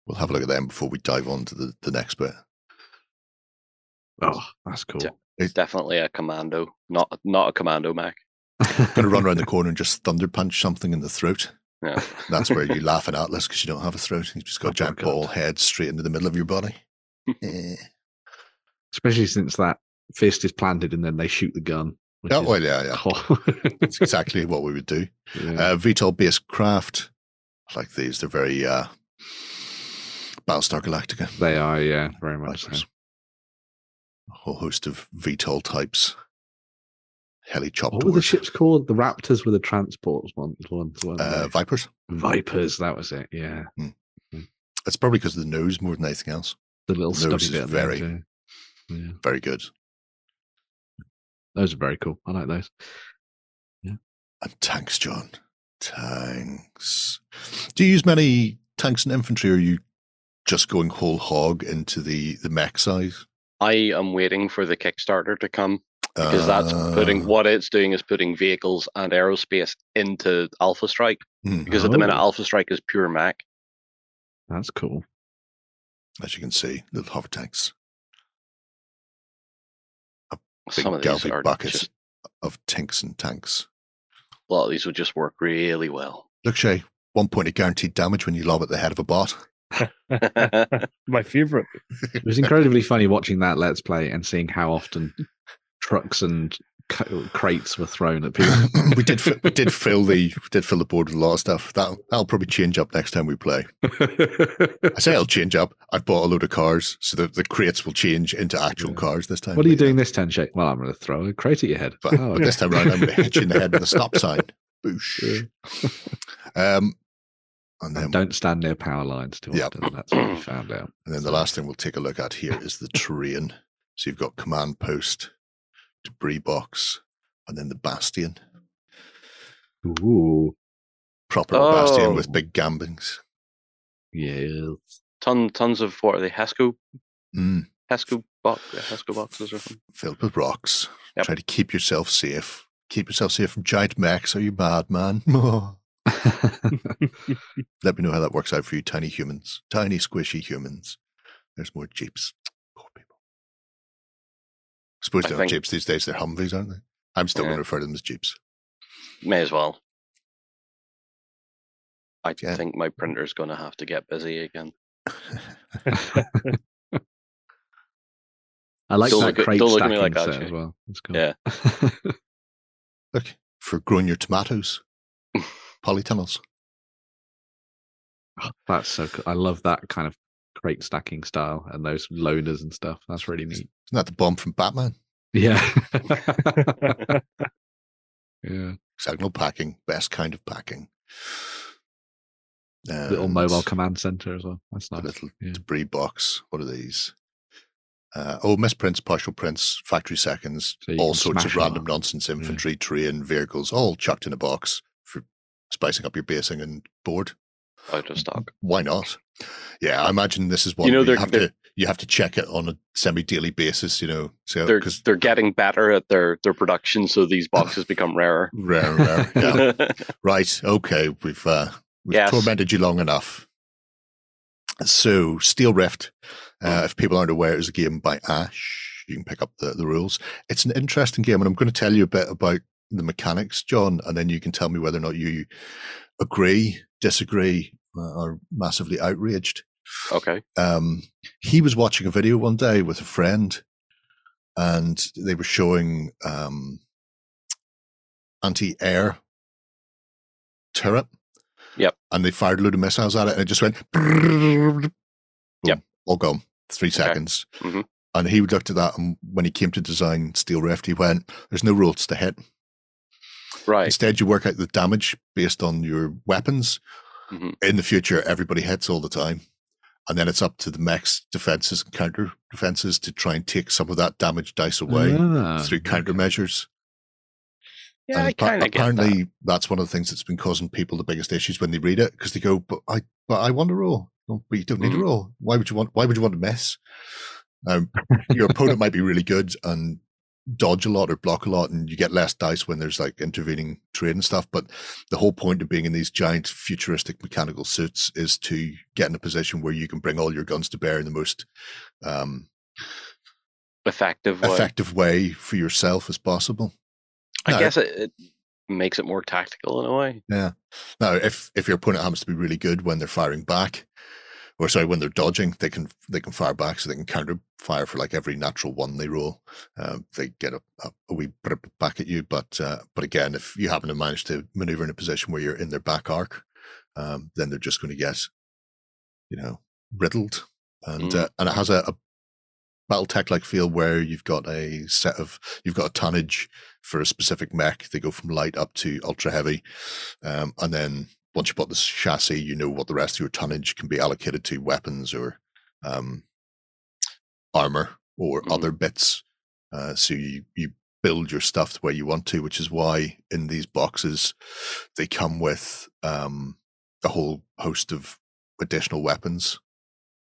We'll have a look at them before we dive on to the, the next bit. Oh, that's cool. It's Definitely a commando, not not a commando mech. Going to run around the corner and just thunder punch something in the throat. Yeah. That's where you laugh at Atlas because you don't have a throat. You've just got a giant ball head straight into the middle of your body. Especially since that fist is planted and then they shoot the gun. is- well, yeah, yeah. Oh. It's exactly what we would do. Yeah. Uh, VTOL based craft, like these, they're very uh, Battlestar Galactica. they are, yeah, very much so. A whole host of VTOL types. Heli What were the ships called? The Raptors were the transports ones. ones Uh? Vipers. Vipers, that was it. Yeah, It's probably because of the nose more than anything else. the little Those stubby is bit. very- yeah. yeah, Very good. those are very cool. I like those. Yeah. And tanks, John. Tanks. Do you use many tanks and infantry, or are you just going whole hog into the, the mech size? I am waiting for the Kickstarter to come because that's putting Uh, what it's doing is putting vehicles and aerospace into Alpha Strike. Because at the minute, Oh. Alpha Strike is pure mech. That's cool. As you can see, little hover tanks. Big Some of these are buckets just of tinks and tanks. a lot of these would just work really well. Look, Shay, one point of guaranteed damage when you lob at the head of a bot. My favorite. It was incredibly funny watching that Let's Play and seeing how often trucks and c- crates were thrown at people. we did we did fill the we did fill the board with a lot of stuff. That that'll probably change up next time we play. I say it'll change up. I've bought a load of cars, so that the crates will change into actual Yeah. cars this time. what are you doing this time, Shake? Well, I'm going to throw a crate at your head. But, Oh, but this time around, I'm going to hit you in the head with a stop sign. Boosh. Um, and then And don't stand near power lines too Yeah. often. That's what we found out. And then the last thing we'll take a look at here is the terrain. So you've got command post, debris box, and then the bastion. Ooh, Proper bastion with Oh. big gabions. Yeah. ton tons of what are they Hesco Mm, Hesco box Hesco boxes or something. filled with rocks. Yep. Try to keep yourself safe. Keep yourself safe from giant mechs. Are you mad, man? Let me know how that works out for you, tiny humans, tiny squishy humans. There's more jeeps. Poor people. I suppose I they're not think- jeeps these days. They're Humvees, aren't they? I'm still Yeah. going to refer to them as jeeps. May as well. I Yeah. think my printer's going to have to get busy again. I like Don't that look crate don't look at stacking me like that, set Jay. as well. That's cool. Yeah. Look, for growing your tomatoes, polytunnels. That's so cool. I love that kind of crate stacking style and those loaners and stuff. That's really neat. Isn't that the bomb from Batman? Yeah. yeah. Signal packing, best kind of packing. Little mobile command center as well. That's nice. little Yeah. debris box. What are these? Uh, oh, misprints, partial prints, factory seconds, so all sorts of random up. nonsense, infantry, terrain, vehicles, all chucked in a box for spicing up your basing and board. Out of stock. Why not? Yeah, I imagine this is one You know, you they're- have to you have to check it on a semi-daily basis. You know, so They're because they're getting better at their their production, so these boxes become rarer. rare, rare. Yeah. Right. Okay. We've uh, we've Yes. tormented you long enough. So, Steel Rift, uh, Hmm. if people aren't aware, is a game by Ash. You can pick up the, the rules. It's an interesting game, and I'm going to tell you a bit about the mechanics, John, and then you can tell me whether or not you agree, disagree, uh, or massively outraged. okay. Um, he was watching a video one day with a friend, and they were showing um, anti-air turret. Yep. And they fired a load of missiles at it, and it just went. Boom, Yep. All gone. Three seconds. Mhm. And he looked at that, and when he came to design Steel Rift, he went, "There's no rules to hit. Right. Instead, you work out the damage based on your weapons. Mhm. In the future, everybody hits all the time. And then it's up to the mech's defenses and counter defenses to try and take some of that damage dice away Ah, through countermeasures. Yeah, and I appa- kind of get that. apparently that's one of the things that's been causing people the biggest issues when they read it because they go, "But I, but I want to roll." No, but you don't need to Mhm. roll. Why would you want? Why would you want to miss? Um, your opponent might be really good and dodge a lot or block a lot, and you get less dice when there's like intervening terrain and stuff. But the whole point of being in these giant futuristic mechanical suits is to get in a position where you can bring all your guns to bear in the most um, Effective. way. effective way for yourself as possible. I No. guess it, it makes it more tactical in a way. Yeah. Now, if if your opponent happens to be really good when they're firing back, or sorry, when they're dodging, they can they can fire back, so they can counter fire for like every natural one they roll. Um, they get a, a, a wee brip back at you, but uh, but again, if you happen to manage to maneuver in a position where you're in their back arc, um, then they're just going to get, you know, riddled, and Mm. uh, and it has a, a BattleTech like feel where you've got a set of you've got a tonnage for a specific mech. They go from light up to ultra heavy, um, and then once you bought the chassis, you know what the rest of your tonnage can be allocated to weapons or um, armor or Mhm. other bits. Uh, so you you build your stuff the way you want to, which is why in these boxes they come with um, a whole host of additional weapons.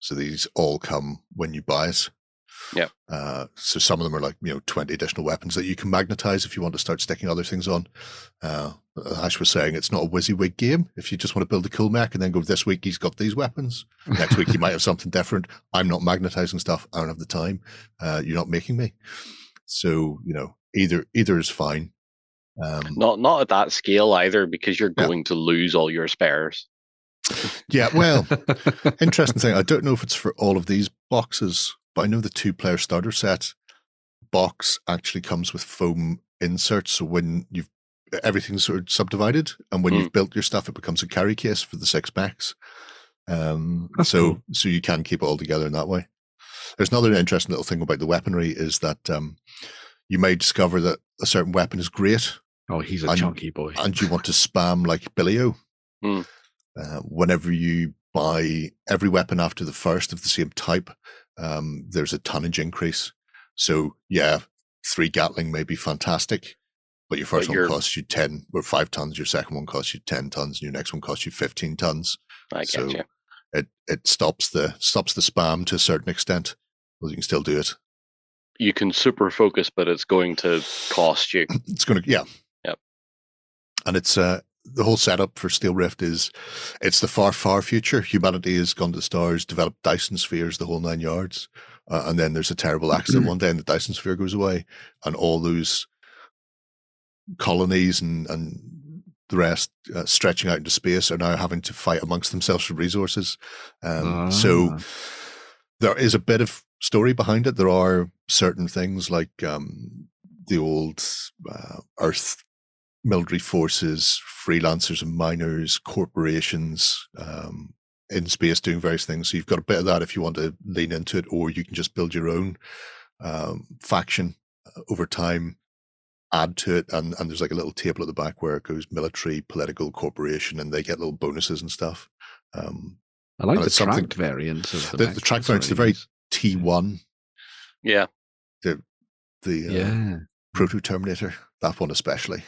So these all come when you buy it. Yep. Uh, so some of them are like you know twenty additional weapons that you can magnetize if you want to start sticking other things on. Uh, Ash was saying it's not a WYSIWYG game. If you just want to build a cool mech and then go this week he's got these weapons, next week he might have something different. I'm not magnetizing stuff. I don't have the time. Uh, you're not making me. So you know either either is fine. Um, Not not at that scale either, because you're Yeah. going to lose all your spares. yeah, well, interesting thing. I don't know if it's for all of these boxes, but I know the two player starter set box actually comes with foam inserts. So when you've everything's sort of subdivided, and when Hmm. you've built your stuff, it becomes a carry case for the six packs. Um, so cool. so you can keep it all together in that way. There's another interesting little thing about the weaponry is that um, you may discover that a certain weapon is great, oh, he's a And- chunky boy. and you want to spam like Billio. Hmm. Uh, whenever you buy every weapon after the first of the same type, um, there's a tonnage increase. So yeah, three Gatling may be fantastic, but your first But one costs you ten or five tons. Your second one costs you ten tons, and your next one costs you fifteen tons. I get So, you. it it stops the stops the spam to a certain extent. Well, you can still do it. You can super focus, but it's going to cost you. It's going to yeah. Yep. And it's uh the whole setup for Steel Rift is it's the far far future. Humanity has gone to the stars, developed Dyson spheres, the whole nine yards, uh, and then there's a terrible accident one day, and the Dyson sphere goes away, and all those colonies and and the rest uh, stretching out into space are now having to fight amongst themselves for resources. Um, So Ah. there is a bit of story behind it. There are certain things like um, the old uh, Earth military forces, freelancers and miners, corporations um, in space doing various things. So you've got a bit of that if you want to lean into it, or you can just build your own um, faction uh, over time. Add to it, and, and there's like a little table at the back where it goes military, political, corporation, and they get little bonuses and stuff. Um, I like the it's something- tracked variant of the, the- the tracked That's variant's the very. T1, Yeah. the the uh, Yeah. Proto Terminator, that one especially.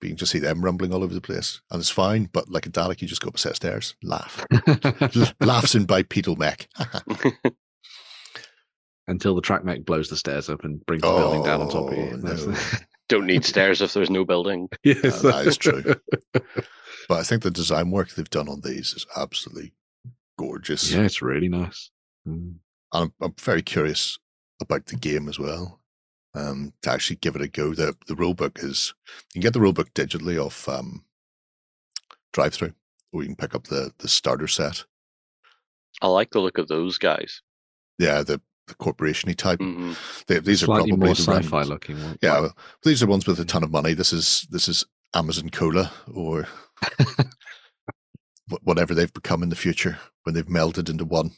But you can just see them rumbling all over the place, and it's fine. But like a Dalek, you just go up a set of stairs, laugh, laughs in bipedal mech. Until the track mech blows the stairs up and brings the building down on top of you. Oh, no. Don't need stairs if there's no building. yes, Uh, that is true. but I think the design work they've done on these is absolutely gorgeous. yeah, it's really nice. Mm. And I'm, I'm very curious about the game as well. Um, to actually give it a go. The the rulebook is you can get the rulebook digitally off um, drive through, or you can pick up the the starter set. I like the look of those guys. Yeah, the the corporationy type. hmm They, these are probably more sci-fi ones- looking one. Yeah, well, these are ones with a ton of money. This is this is Amazon Cola or whatever they've become in the future when they've melded into one.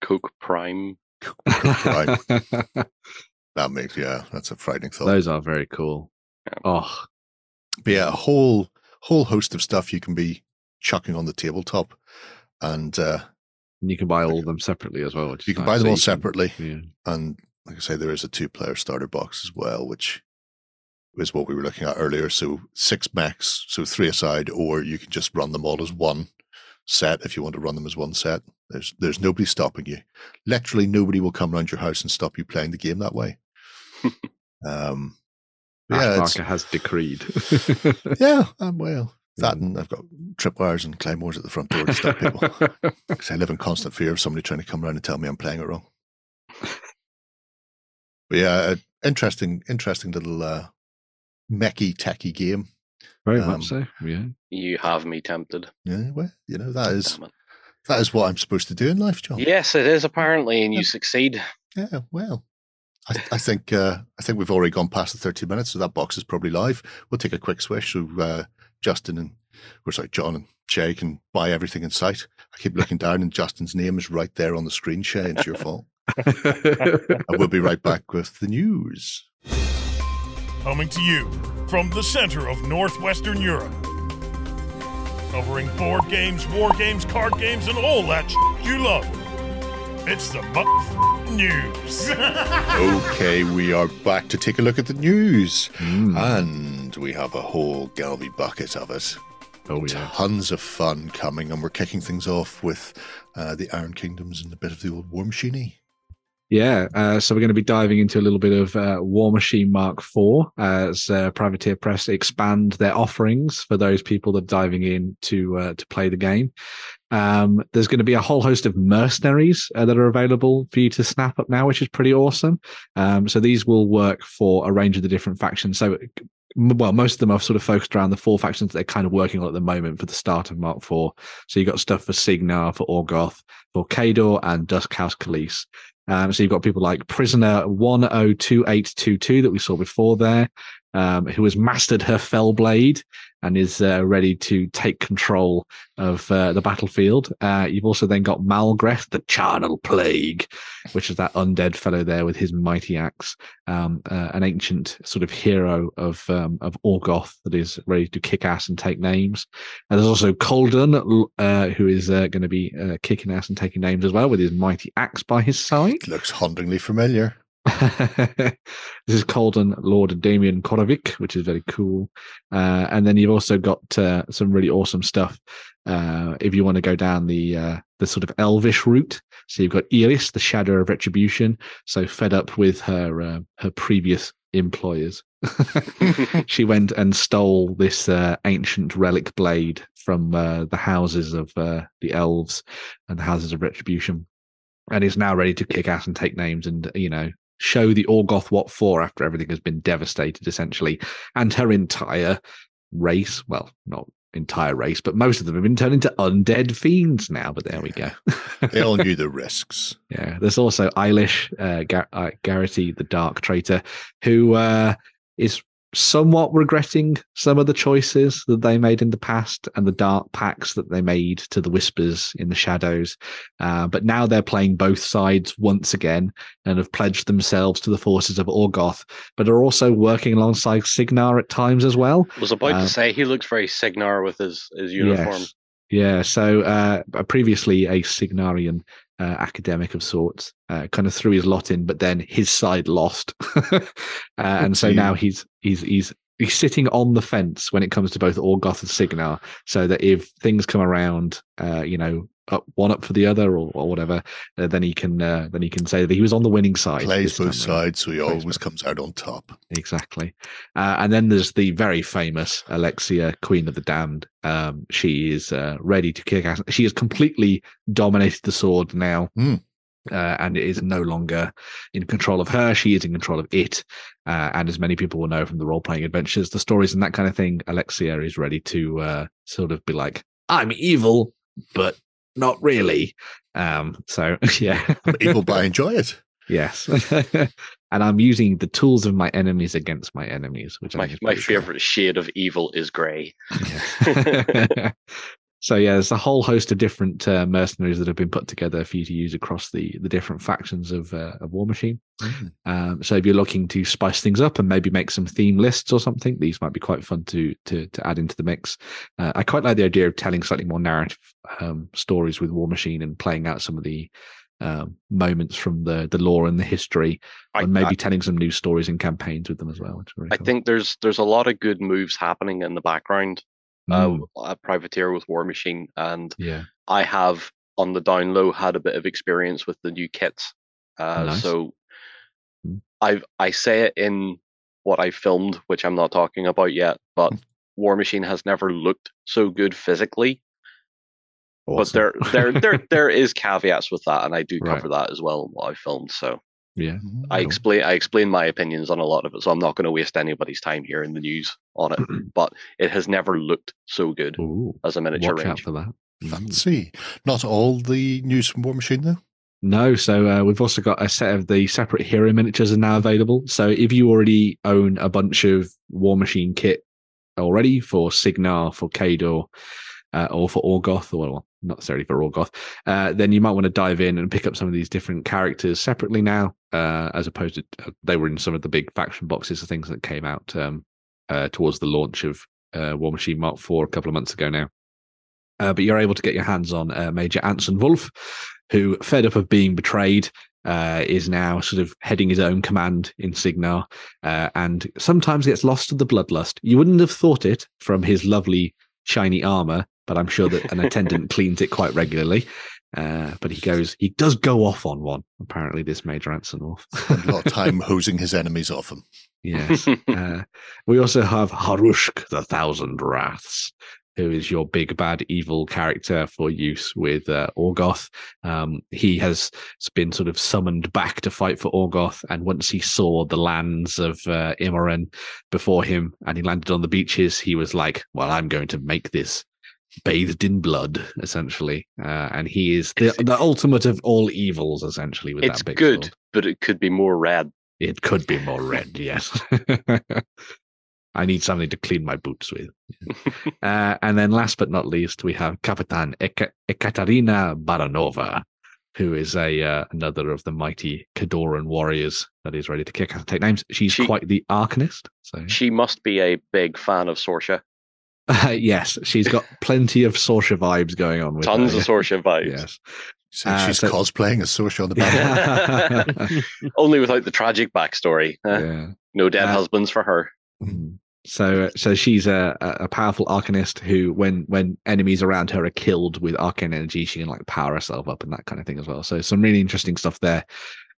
Coke Prime. Right. That makes yeah, that's a frightening thought. Those are very cool. Yeah. Oh, But yeah, a whole whole host of stuff you can be chucking on the tabletop, and uh, and you can buy all of them separately as well. You can buy them all separately. yeah. And like I say, there is a two player starter box as well, which is what we were looking at earlier. So six mechs, so three aside, or you can just run them all as one set if you want to run them as one set. There's there's nobody stopping you. Literally nobody will come around your house and stop you playing the game that way. um Ash yeah, Barker has decreed. yeah, I'm well, that and I've got tripwires and claymores at the front door to stop people. 'Cause I live in constant fear of somebody trying to come around and tell me I'm playing it wrong. But yeah, uh, interesting, interesting little uh, mechy techie game. Very Um, much so. Yeah. You have me tempted. Yeah, well, you know that is that is what I'm supposed to do in life, John. Yes, it is apparently, and you Yeah. succeed. Yeah, well, I, I think uh, I think we've already gone past the 30 minutes, so that box is probably live. We'll take a quick swish. so uh, Justin and, we're sorry, John and Shay can buy everything in sight. I keep looking down, and Justin's name is right there on the screen. Shay, it's your fault. And we'll be right back with the news. Coming to you from the center of Northwestern Europe. Covering board games, war games, card games, and all that sh- you love. It's the Muff News. Okay, we are back to take a look at the news, Mm. and we have a whole galvy bucket of it. oh yeah. Tons of fun coming, and we're kicking things off with uh, the Iron Kingdoms and a bit of the old War Machiney. Yeah, uh, so we're going to be diving into a little bit of uh, War Machine Mark IV as uh, Privateer Press expand their offerings for those people that are diving in to uh, to play the game. Um, there's going to be a whole host of mercenaries uh, that are available for you to snap up now, which is pretty awesome. Um, so these will work for a range of the different factions. So, well, most of them are sort of focused around the four factions that they're kind of working on at the moment for the start of Mark IV. So you've got stuff for Cygnar, for Orgoth, for Khador, and Dusk House Kallyss. Um, so you've got people like Prisoner 102822 that we saw before there, um, who has mastered her fell blade and is uh, ready to take control of uh, the battlefield. Uh, you've also then got Malgreth, the charnel plague, which is that undead fellow there with his mighty axe, um, uh, an ancient sort of hero of um, of Orgoth that is ready to kick ass and take names. And there's also Colden, uh, who is uh, going to be kicking ass and taking names as well with his mighty axe by his side. Looks hauntingly familiar. this is Colden Lord Damien Korovic, which is very cool. Uh, and then you've also got uh, some really awesome stuff uh, if you want to go down the uh, the sort of elvish route. So you've got Iris, the Shadow of Retribution. So fed up with her uh, her previous employers, she went and stole this uh, ancient relic blade from uh, the houses of uh, the elves and the houses of retribution, and is now ready to kick ass and take names and you know show the Orgoth what for after everything has been devastated essentially, and her entire race. Well, not entire race, but most of them have been turned into undead fiends now. But there we go. They all knew the risks. Yeah, there's also Eilish, uh, Gar- uh, Garrity, the Dark Traitor, who uh, is somewhat regretting some of the choices that they made in the past and the dark pacts that they made to the Whispers in the Shadows. Uh, but now they're playing both sides once again and have pledged themselves to the forces of Orgoth, but are also working alongside Cygnar at times as well. I was about Uh, to say he looks very Cygnar with his, his uniform. Yes. Yeah. So uh, previously a Signarian uh, academic of sorts, uh, kind of threw his lot in, but then his side lost, uh, and so now he's he's he's he's sitting on the fence when it comes to both Orgoth and Cygnar, so that if things come around, uh, you know. Up, one up for the other, or, or whatever. Uh, then he can uh, then he can say that he was on the winning side. Plays both sides, so he Plays always both. comes out on top. Exactly. Uh, and then there's the very famous Alexia, Queen of the Damned. Um, she is uh, ready to kick ass. She has completely dominated the sword now. Hmm. Uh, and it is no longer in control of her. She is in control of it. Uh, and as many people will know from the role playing adventures, the stories and that kind of thing, Alexia is ready to uh, sort of be like, I'm evil, but not really. Um, so, yeah. Evil by enjoy it. Yes. and I'm using the tools of my enemies against my enemies, which My, my favorite shade of evil is grey. Yes. so yeah, there's a whole host of different uh, mercenaries that have been put together for you to use across the the different factions of uh, of War Machine. Mm. Um, so if you're looking to spice things up and maybe make some theme lists or something, these might be quite fun to to to add into the mix. Uh, I quite like the idea of telling slightly more narrative um, stories with War Machine and playing out some of the um, moments from the the lore and the history, I, and maybe I, telling some new stories and campaigns with them as well. Which is very I cool. think there's there's a lot of good moves happening in the background. Mm, Uh, at Privateer with War Machine, and yeah, I have on the down low had a bit of experience with the new kits. Uh, Nice. So Mm. I I say it in what I filmed, which I'm not talking about yet, but War Machine has never looked so good physically. But there there there there is caveats with that, and I do Right. cover that as well in what I filmed. So yeah. I Cool. explain I explain my opinions on a lot of it, so I'm not going to waste anybody's time here in the news on it. but it has never looked so good Ooh, as a miniature watch out for that. Mm. Fancy. Not all the news from War Machine, though. No, so uh, we've also got a set of the separate hero miniatures are now available. So if you already own a bunch of War Machine kit already for Cygnar, for Khador, uh, or for Orgoth, or well, not necessarily for Orgoth, uh, then you might want to dive in and pick up some of these different characters separately now, uh, as opposed to uh, they were in some of the big faction boxes of things that came out um, uh, towards the launch of uh, War Machine Mark IV a couple of months ago now. Uh, but you're able to get your hands on Major Anson Wolf, who, fed up of being betrayed, is now sort of heading his own command in Cygnar, and sometimes gets lost to the bloodlust. You wouldn't have thought it from his lovely shiny armor, but I'm sure that an attendant cleans it quite regularly. Uh, but he goes, he does go off on one. Apparently, this Major Anson Wolf. A lot of time hosing his enemies off him. Yes. uh, we also have Harushk, the Thousand Wraths, who is your big bad evil character for use with uh, Orgoth. Um, he has been sort of summoned back to fight for Orgoth, and once he saw the lands of uh, Immoren before him, and he landed on the beaches, he was like, "Well, I'm going to make this." Bathed in blood, essentially, uh, and he is the, the ultimate of all evils, essentially. With it's that big good, sword. but it could be more red. It could be more red, yes. I need something to clean my boots with. uh, and then last but not least, we have Kapitan Eka- Ekaterina Baranova, who is a uh, another of the mighty Khadoran warriors that is ready to kick and take names. She's She- quite the arcanist. So She must be a big fan of Sorscha. yes, she's got plenty of Sorscha vibes going on with Tons her. of Sorscha vibes. Yes. So Uh, she's so- cosplaying as Sorscha on the back. yeah. Only without the tragic backstory. Eh, yeah. No dead Uh, husbands for her. Mhm. So, so she's a, a a powerful arcanist who, when when enemies around her are killed with arcane energy, she can like power herself up and that kind of thing as well. So, some really interesting stuff there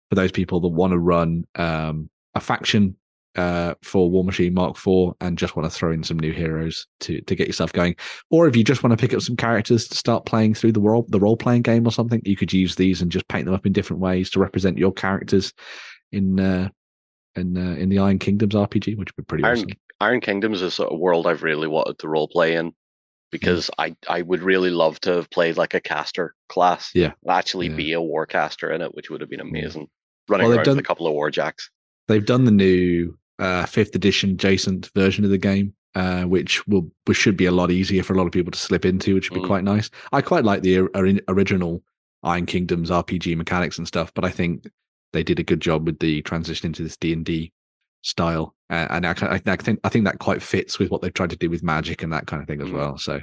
for those people that want to run um, a faction uh, for War Machine Mark IV and just want to throw in some new heroes to to get yourself going, or if you just want to pick up some characters to start playing through the role the role playing game or something, you could use these and just paint them up in different ways to represent your characters in uh, in uh, in the Iron Kingdoms RPG, which would be pretty Iron, awesome. Iron Kingdoms is a world I've really wanted to role play in because Mm. I, I would really love to have played like a caster class. Yeah. Actually Yeah. be a war caster in it, which would have been Yeah. amazing. Running Well, around done- with a couple of warjacks. they've done the new uh, fifth edition adjacent version of the game, uh, which will which should be a lot easier for a lot of people to slip into, which would be Mm. quite nice. I quite like the or- original Iron Kingdoms RPG mechanics and stuff, but I think they did a good job with the transition into this D and D style, uh, and I, I, I think I think that quite fits with what they've tried to do with magic and that kind of thing as Mm. well. So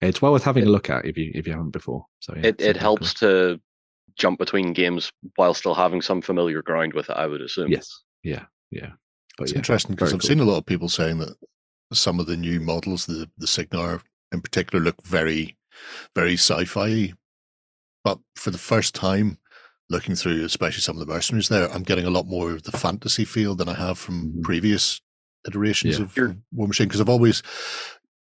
it's well worth having a look at if you if you haven't before. So yeah, it it helps cool. to jump between games while still having some familiar ground with it, I would assume. Yes, yeah, yeah. But It's yeah, interesting because very I've cool. seen a lot of people saying that some of the new models, the the Cygnar in particular, look very, very sci-fi. But for the first time, looking through, especially some of the mercenaries there, I'm getting a lot more of the fantasy feel than I have from Mhm. previous iterations Yeah. of You're- War Machine. Because I've always,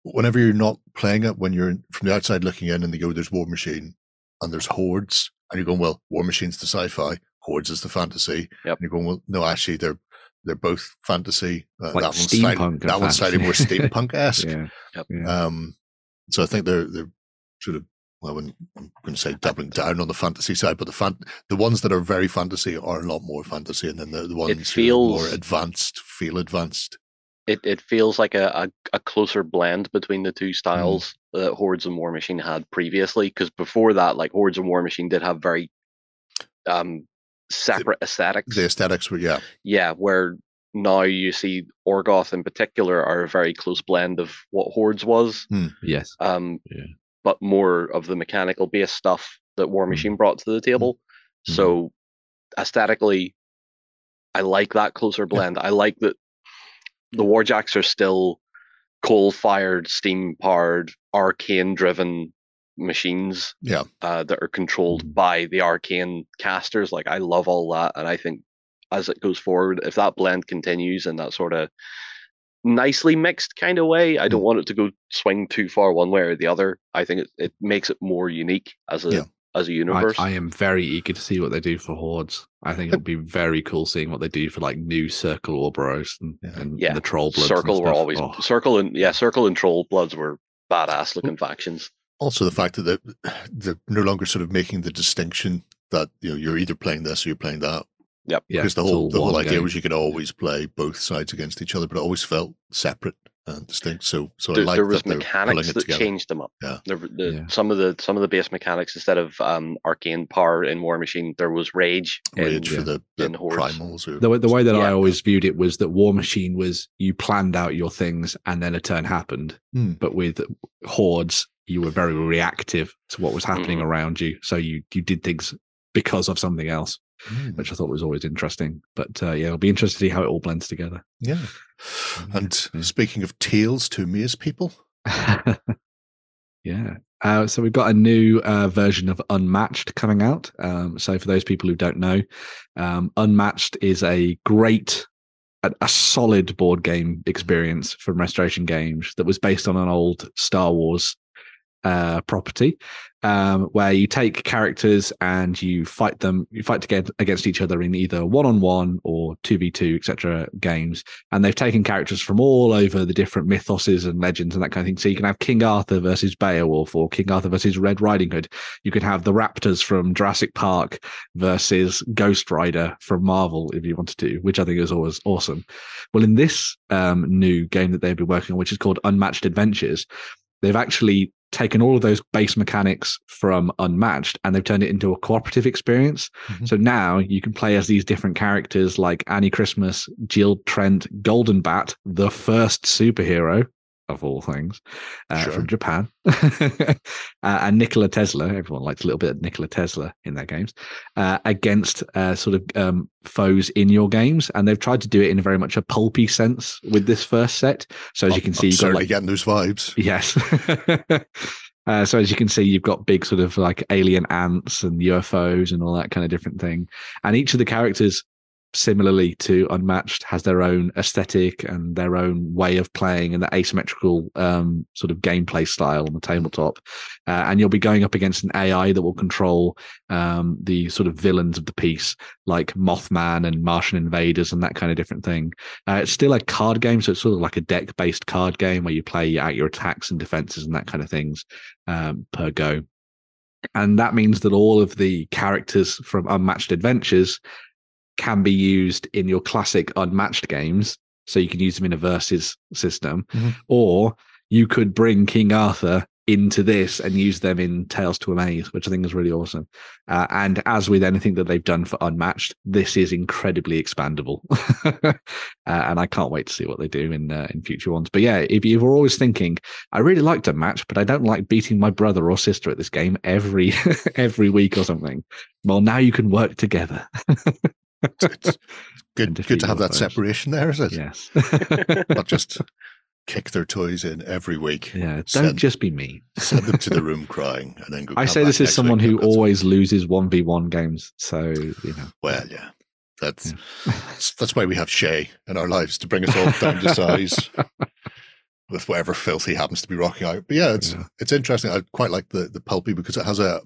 whenever you're not playing it, when you're from the outside looking in, and they go, "There's War Machine," and there's hordes, and you're going, "Well, War Machine's the sci-fi, hordes is the fantasy." Yep. And you're going, "Well, no, actually, they're they're both fantasy. Uh, Like that one's slightly, steampunk and that one's slightly more steampunk esque. yeah, Yep. yeah. Um, so I think they're they're sort of well, I'm going to say doubling down on the fantasy side, but the fan the ones that are very fantasy are a lot more fantasy, and then the, the ones who are feels- more advanced feel advanced. It it feels like a, a, a closer blend between the Mm. two styles that Hordes and War Machine had previously. Because before that, like Hordes and War Machine did have very um separate aesthetics. The aesthetics were yeah, yeah, where now you see Orgoth in particular are a very close blend of what Hordes was, yes. um, Yeah. but more of the mechanical based stuff that War Mm. Machine brought to the table. Mhm. So aesthetically, I like that closer blend. I like that the Warjacks are still coal fired, steam powered, arcane driven machines yeah. uh, that are controlled Mm. by the arcane casters. Like I love all that, and I think as it goes forward, if that blend continues in that sort of nicely mixed kind of way, I Mm. don't want it to go swing too far one way or the other. I think it, it makes it more unique as a Yeah. as a I, universe. I am very eager to see what they do for hordes. I think it'll be very cool seeing what they do for like new circle Orboros and, Yeah. and Yeah, the troll bloods. Circle and were always Oh, Circle and yeah, Circle and Troll Bloods were badass looking factions. Also, the fact that they're, they're no longer sort of making the distinction that you know you're either playing this or you're playing that. Yep. yeah, because the whole the whole idea game. was you could always play both sides against each other, but it always felt separate and distinct. So, so there, I like there was that mechanics that changed them up. Yeah. There, the, Yeah. Some of the some of the base mechanics instead of um, arcane power in War Machine, there was rage. in- Rage for yeah, the, the in primals. Or, the, way- the way that I always viewed it was that War Machine was you planned out your things and then a turn happened. Hmm. But with hordes, you were very reactive to what was happening Mhm. around you. So you you did things because of something else, Mm, which I thought was always interesting. But uh, yeah, it'll be interesting to see how it all blends together. yeah. And Yeah. speaking of tales to maze people, yeah. Uh, so we've got a new uh, version of Unmatched coming out. Um, so for those people who don't know, um, Unmatched is a great, a, a solid board game experience from Restoration Games that was based on an old Star Wars uh, property, um, where you take characters and you fight them, you fight together against each other in either one-on-one or two v two, etc. games. And they've taken characters from all over the different mythoses and legends and that kind of thing. So you can have King Arthur versus Beowulf or King Arthur versus Red Riding Hood. You could have the Raptors from Jurassic Park versus Ghost Rider from Marvel if you wanted to, which I think is always awesome. Well, in this um, new game that they've been working on, which is called Unmatched Adventures, they've actually taken all of those base mechanics from Unmatched and they've turned it into a cooperative experience. Mhm. So now you can play as these different characters like Annie Christmas, Jill Trent, Golden Bat, the first superhero of all things, uh, Sure. from Japan. uh, and Nikola Tesla, everyone likes a little bit of Nikola Tesla in their games, uh, against uh, sort of um, foes in your games. And they've tried to do it in a very much a pulpy sense with this first set. So as you I'm- can see, I'm you've got like getting those vibes. Yes. uh, so as you can see, you've got big sort of like alien ants and UFOs and all that kind of different thing. And each of the characters, similarly to Unmatched, has their own aesthetic and their own way of playing and the asymmetrical um, sort of gameplay style on the tabletop. Uh, and you'll be going up against an AI that will control um, the sort of villains of the piece, like Mothman and Martian invaders and that kind of different thing. Uh, it's still a card game, so it's sort of like a deck based card game where you play out your attacks and defenses and that kind of things um, per go. And that means that all of the characters from Unmatched Adventures can be used in your classic Unmatched games. So you can use them in a versus system, Mhm. or you could bring King Arthur into this and use them in Tales to Amaze, which I think is really awesome. Uh, and as with anything that they've done for Unmatched, this is incredibly expandable, uh, and I can't wait to see what they do in uh, in future ones. But yeah, if you were always thinking, I really liked Unmatched, but I don't like beating my brother or sister at this game every every week or something. Well, now you can work together. It's, it's good, good to have that separation there, is it? yes. Not just kick their toys in every week. yeah. Don't Send- just be me. Send them to the room crying, and then go. I say this is someone who always loses one v one games. So you know. Well, yeah, that's Yeah. that's- that's why we have Shay in our lives to bring us all down to size with whatever filth he happens to be rocking out. But yeah, it's Yeah. it's interesting. I quite like the the pulpy because it has a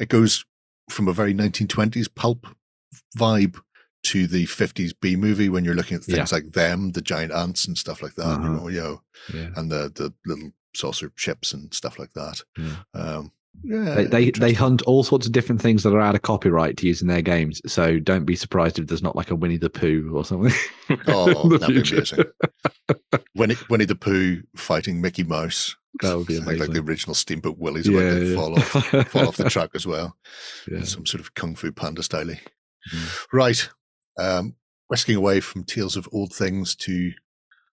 it goes from a very 1920s pulp vibe to the 50s B movie when you're looking at things like them, the giant ants and stuff like that. You Uh-huh. know, you know, yeah. and the the little saucer ships and stuff like that. Yeah. Um, yeah, They, they they hunt all sorts of different things that are out of copyright to use in their games. So don't be surprised if there's not like a Winnie the Pooh or something. Oh, that'd be amazing. Winnie, Winnie the Pooh fighting Mickey Mouse. That would be Like, like the original Steamboat Willies, yeah, they yeah. fall off fall off the track as well. Yeah. Some sort of kung fu panda style. Mm. Right. Um, whisking away from tales of old things to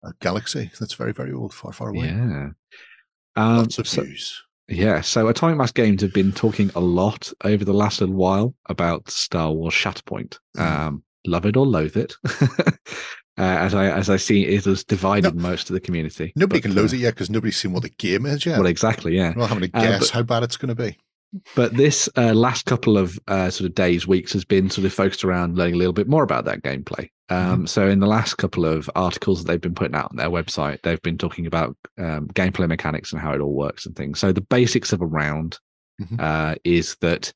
a galaxy that's very, very old, far, far away. Yeah. Um, Lots of so, news. yeah. So Atomic Mass Games have been talking a lot over the last little while about Star Wars Shatterpoint. Mhm. Um, love it or loathe it. uh, as I as I see it has divided most of the community. Nobody But, can load uh, it yet because nobody's seen what the game is yet. Well, exactly. Yeah. We're having to Uh, guess but- how bad it's going to be. But this uh, last couple of uh, sort of days, weeks has been sort of focused around learning a little bit more about that gameplay. Um, So, in the last couple of articles that they've been putting out on their website, they've been talking about um, gameplay mechanics and how it all works and things. So, the basics of a round Mhm. uh, is that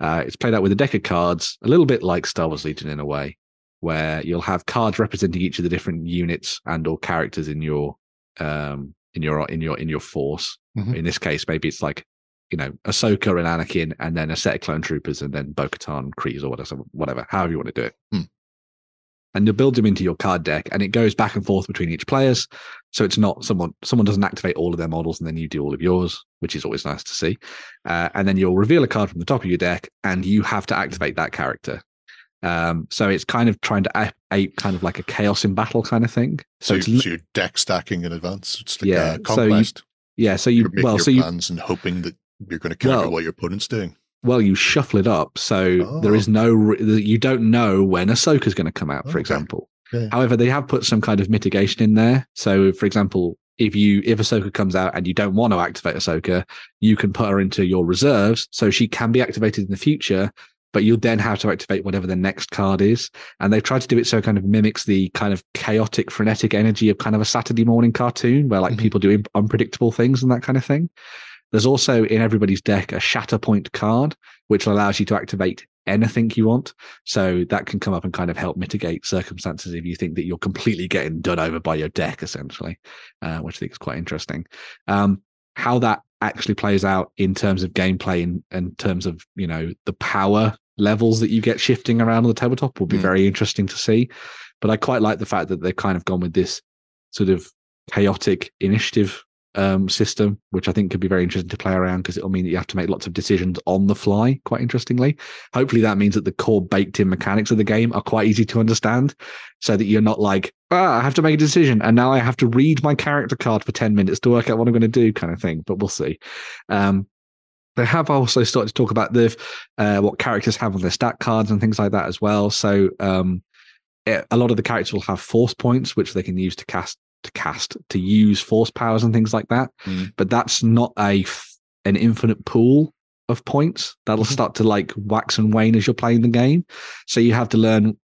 uh, it's played out with a deck of cards, a little bit like Star Wars Legion in a way, where you'll have cards representing each of the different units and or characters in your um, in your in your in your force. Mhm. In this case, maybe it's like you know, Ahsoka and Anakin, and then a set of clone troopers, and then Bo-Katan, Kryze, or whatever, whatever, however you want to do it. Hmm. And you build them into your card deck, and it goes back and forth between each players. So it's not someone someone doesn't activate all of their models, and then you do all of yours, which is always nice to see. Uh, and then you'll reveal a card from the top of your deck, and you have to activate that character. Um, so it's kind of trying to a- ape kind of like a chaos in battle kind of thing. So, So, it's you, li- so you're deck stacking in advance. It's like Yeah, uh, so you- conquest. yeah. So you, you are making well, so you plans and hoping that you're going to counter what your opponent's doing. Well, you shuffle it up, so there Oh. is no. re- You don't know when Ahsoka's going to come out, for Okay. example. Yeah. However, they have put some kind of mitigation in there. So, for example, if you if Ahsoka comes out and you don't want to activate Ahsoka, you can put her into your reserves, so she can be activated in the future. But you'll then have to activate whatever the next card is, and they've tried to do it so it kind of mimics the kind of chaotic, frenetic energy of kind of a Saturday morning cartoon, where like Mhm. people do imp- unpredictable things and that kind of thing. There's also in everybody's deck a Shatterpoint card, which allows you to activate anything you want. So that can come up and kind of help mitigate circumstances if you think that you're completely getting done over by your deck, essentially, uh, which I think is quite interesting. Um, how that actually plays out in terms of gameplay and in terms of you know the power levels that you get shifting around on the tabletop will be Mm. very interesting to see. But I quite like the fact that they've kind of gone with this sort of chaotic initiative um, system, which I think could be very interesting to play around because it'll mean that you have to make lots of decisions on the fly. Quite interestingly, hopefully that means that the core baked-in mechanics of the game are quite easy to understand, so that you're not like, ah, I have to make a decision and now I have to read my character card for ten minutes to work out what I'm going to do, kind of thing. But we'll see. Um, they have also started to talk about the uh, what characters have on their stat cards and things like that as well. So um, it, a lot of the characters will have force points, which they can use to cast to cast to use force powers and things like that. Mm. But that's not a f- an infinite pool of points. That'll Mhm. start to like wax and wane as you're playing the game. So you have to learn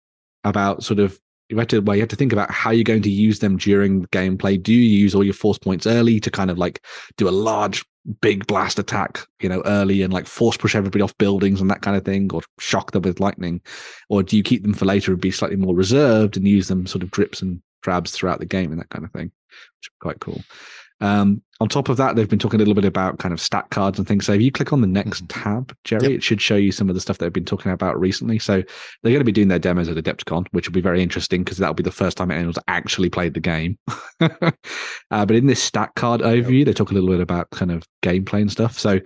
about sort of you have to well, you have to think about how you're going to use them during the gameplay. Do you use all your force points early to kind of like do a large big blast attack, you know, early and like force push everybody off buildings and that kind of thing, or shock them with lightning? Or do you keep them for later and be slightly more reserved and use them sort of drips and drabs throughout the game and that kind of thing, which is quite cool. Um, on top of that, they've been talking a little bit about kind of stat cards and things. So if you click on the next Mhm. tab, Jerry, Yep. it should show you some of the stuff they've been talking about recently. So they're going to be doing their demos at Adepticon, which will be very interesting because that'll be the first time anyone's actually played the game. uh, but in this stat card overview, they talk a little bit about kind of gameplay and stuff. So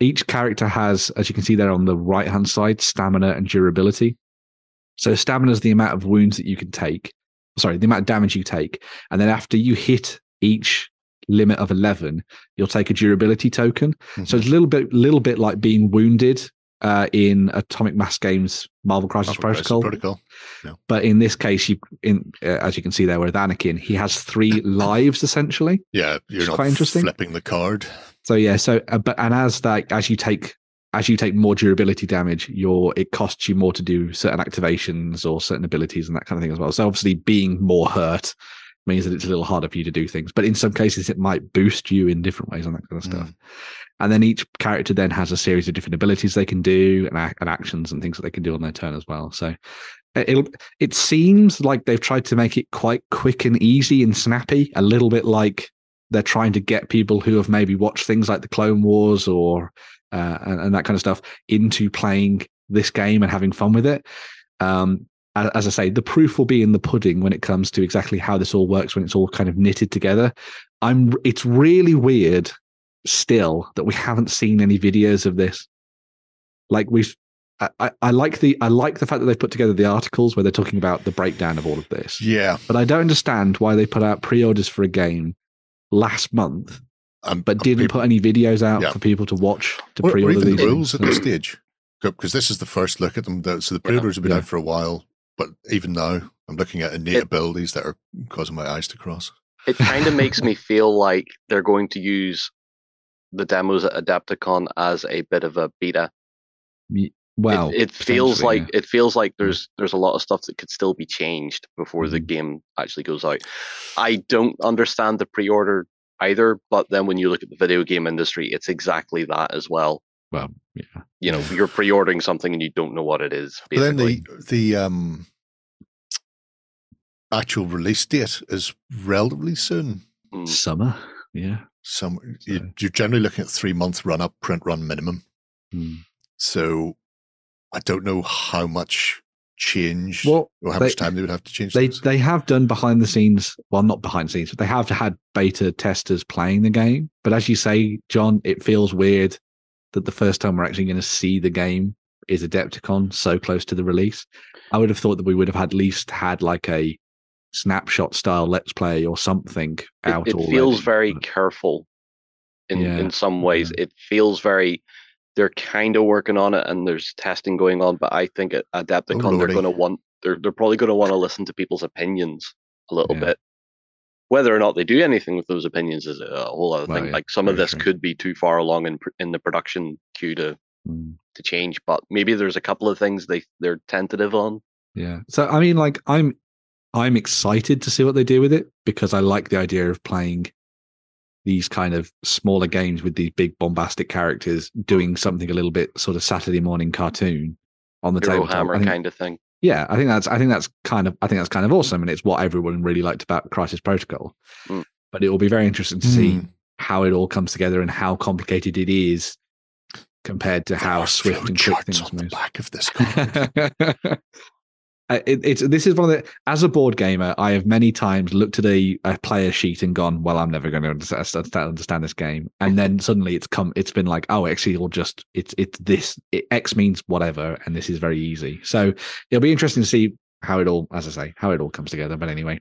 each character has, as you can see there on the right hand side, stamina and durability. So stamina is the amount of wounds that you can take. Sorry, the amount of damage you take, and then after you hit each limit of eleven, you'll take a durability token. So it's a little bit, little bit like being wounded uh, in Atomic Mass Games Marvel Crisis Marvel Crisis Protocol. Protocol. But in this case, you, in uh, as you can see there with Anakin, he has three lives essentially. Yeah, you're not quite interesting. flipping the card. So yeah, so uh, but and as that as you take as you take more durability damage, your it costs you more to do certain activations or certain abilities and that kind of thing as well. So obviously, being more hurt means that it's a little harder for you to do things. But in some cases, it might boost you in different ways and that kind of stuff. Mm. And then each character then has a series of different abilities they can do and, and actions and things that they can do on their turn as well. So it'll it seems like they've tried to make it quite quick and easy and snappy, a little bit like they're trying to get people who have maybe watched things like the Clone Wars or uh, and, and that kind of stuff into playing this game and having fun with it. Um, as I say, the proof will be in the pudding when it comes to exactly how this all works when it's all kind of knitted together. I'm. It's really weird still that we haven't seen any videos of this. Like we've. I, I, I like the I like the fact that they've put together the articles where they're talking about the breakdown of all of this. Yeah, But I don't understand why they put out pre-orders for a game last month, um, but didn't people- put any videos out Yeah. for people to watch to or, or pre-order even these the rules things. at this stage, because this is the first look at them. So the pre-orders have been Yeah. out for a while, but even now, I'm looking at innate It- abilities that are causing my eyes to cross. It kind of makes me feel like they're going to use the demos at Adepticon as a bit of a beta. It- Well, it, feels potentially, like it feels like there's there's a lot of stuff that could still be changed before the Mhm. game actually goes out. I don't understand the pre-order either, but then when you look at the video game industry, it's exactly that as well. well, yeah. You know, you're pre-ordering something and you don't know what it is. But then the the um actual release date is relatively soon. Mm. Summer, yeah. Some So- you're generally looking at three month run up, print run minimum. Mm. So I don't know how much change Well, or how they- much time they would have to change. they things. they have done behind the scenes. Well, not behind the scenes, but they have had beta testers playing the game. But as you say, John, it feels weird that the first time we're actually going to see the game is Adepticon so close to the release. I would have thought that we would have at least had like a snapshot style let's play or something it, out. it already, feels very but- careful in Yeah, in some ways. It feels very they're kind of working on it and there's testing going on, but I think at Adepticon they're going to want they're they're probably going to want to listen to people's opinions a little Yeah. bit. Whether or not they do anything with those opinions is a whole other Well, thing. yeah, like some of this true. could be too far along in in the production queue to Mm. to change, but maybe there's a couple of things they they're tentative on. Yeah. So I mean, like I'm I'm excited to see what they do with it because I like the idea of playing these kind of smaller games with these big bombastic characters doing something a little bit sort of Saturday morning cartoon on the table. Hammer kind of thing. Yeah, I think that's I think that's kind of I think that's kind of awesome, and it's what everyone really liked about Crisis Protocol. Mm. But it will be very interesting to see Hmm. how it all comes together and how complicated it is compared to There how swift and quick flowcharts things on the move. back of this card. It, it's this is one of the as a board gamer, I have many times looked at a, a player sheet and gone, "Well, I'm never going to understand, understand this game," and then suddenly it's come, it's been like, "Oh, actually, it'll just it's it's this it, X means whatever, and this is very easy." So it'll be interesting to see how it all, as I say, how it all comes together. But anyway,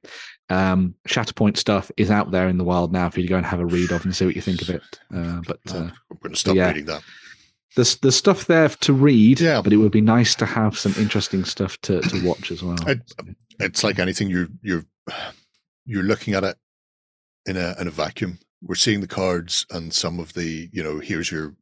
um, Shatterpoint stuff is out there in the wild now for you to go and have a read of and see what you think of it. Uh, but uh, I'm going to stop yeah. reading that. There's there's stuff there to read, Yeah. but it would be nice to have some interesting stuff to, to watch as well. I- It's like anything you're you're you're looking at it in a in a vacuum. We're seeing the cards and some of the you know here's your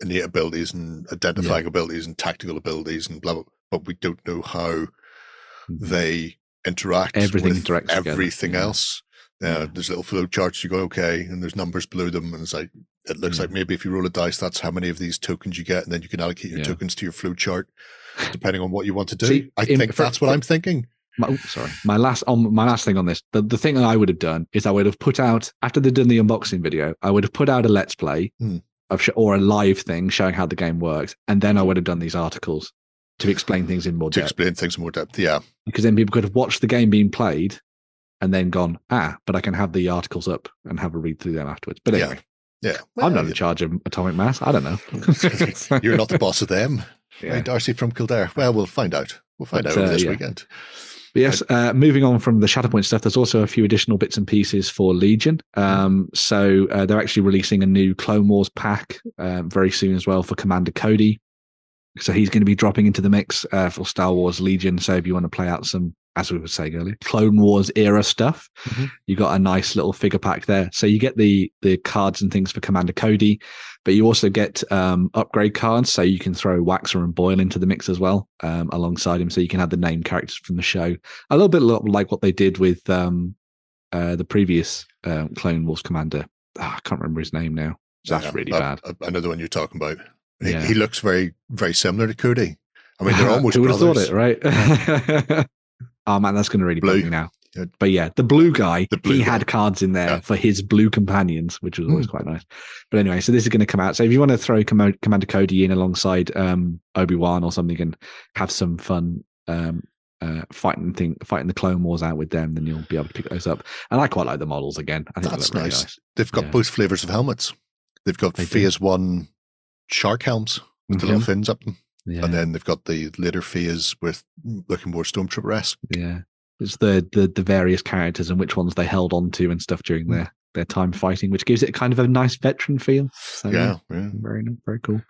innate abilities and identifying abilities and tactical abilities and blah blah. But we don't know how mm-hmm. they interact. Everything with interacts together, Everything yeah. else. Uh, There's little flow charts. You go okay, and there's numbers below them, and it's like it looks Yeah. like maybe if you roll a dice, that's how many of these tokens you get, and then you can allocate your Yeah. tokens to your flow chart depending on what you want to do. See, I in- think for- that's what for- I'm thinking. My, oh, sorry, my last on my last thing on this. The, the thing I would have done is I would have put out after they'd done the unboxing video. I would have put out a let's play Hmm. of sh- or a live thing showing how the game works, and then I would have done these articles to explain things in more to depth. explain things in more depth. Yeah, Because then people could have watched the game being played and then gone, ah, but I can have the articles up and have a read through them afterwards. But Yeah. anyway, yeah. I'm not Well, in charge of Atomic Mass. I don't know. You're not the boss of them, Yeah. right, Darcy from Kildare? Well, we'll find out. We'll find But, out over uh, this yeah. weekend. But yes, uh, moving on from the Shatterpoint stuff, there's also a few additional bits and pieces for Legion. Um, so uh, they're actually releasing a new Clone Wars pack um, very soon as well for Commander Cody. So he's going to be dropping into the mix uh, for Star Wars Legion. So if you want to play out some, as we were saying earlier, Clone Wars era stuff, Mhm. you got a nice little figure pack there. So you get the the cards and things for Commander Cody, but you also get um, upgrade cards. So you can throw Waxer and Boil into the mix as well um, alongside him. So you can have the name characters from the show a little bit like what they did with um, uh, the previous um, Clone Wars commander. Ah, I can't remember his name now. So that's Yeah, really I- bad. Know the one you're talking about. He, Yeah. he looks very, very similar to Cody. I mean, they're almost Who would have thought it, right? oh man, that's going to really Blue. me now. But yeah, the blue guy, The blue he guy. had cards in there Yeah. for his blue companions, which was always Hmm. quite nice. But anyway, so this is going to come out. So if you want to throw Commo- Commander Cody in alongside um, Obi Wan or something and have some fun um, uh, fighting thing, fighting the Clone Wars out with them, then you'll be able to pick those up. And I quite like the models again. I think That's look really nice. They've got Yeah. both flavors of helmets. They've got They do. phase one shark helms with the little fins up them, Yeah. and then they've got the later phase with looking more stormtrooper esque. Yeah, it's the the the various characters and which ones they held on to and stuff during Hmm. their their time fighting, which gives it kind of a nice veteran feel. So, Yeah, yeah. very very cool.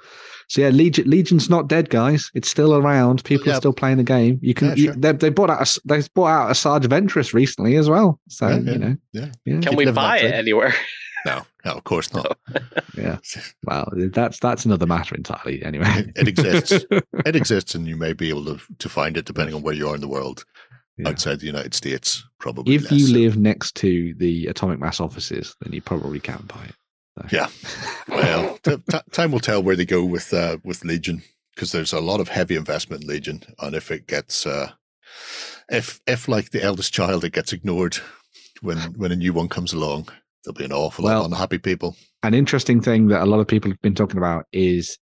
So yeah, Legion Legion's not dead, guys. It's still around. People Yeah. are still playing the game. You can Yeah, you, sure. they, they bought out a, s- they bought out Asajj Ventress recently as well. So Yeah, yeah. you know, Yeah. yeah, Can Keep we buy it anywhere? No, no, of course not. yeah. Well, that's that's another matter entirely. Anyway, It- it exists. it exists, and you may be able to to find it depending on where you are in the world. Yeah. Outside the United States, probably. if less you so. live next to the Atomic Mass offices, then you probably can't buy it. So. Yeah. well, t- t- time will tell where they go with uh, with Legion because there's a lot of heavy investment in Legion, and if it gets, uh, if if like the eldest child, it gets ignored when when a new one comes along, there'll be an awful lot of unhappy people. an interesting thing that a lot of people have been talking about is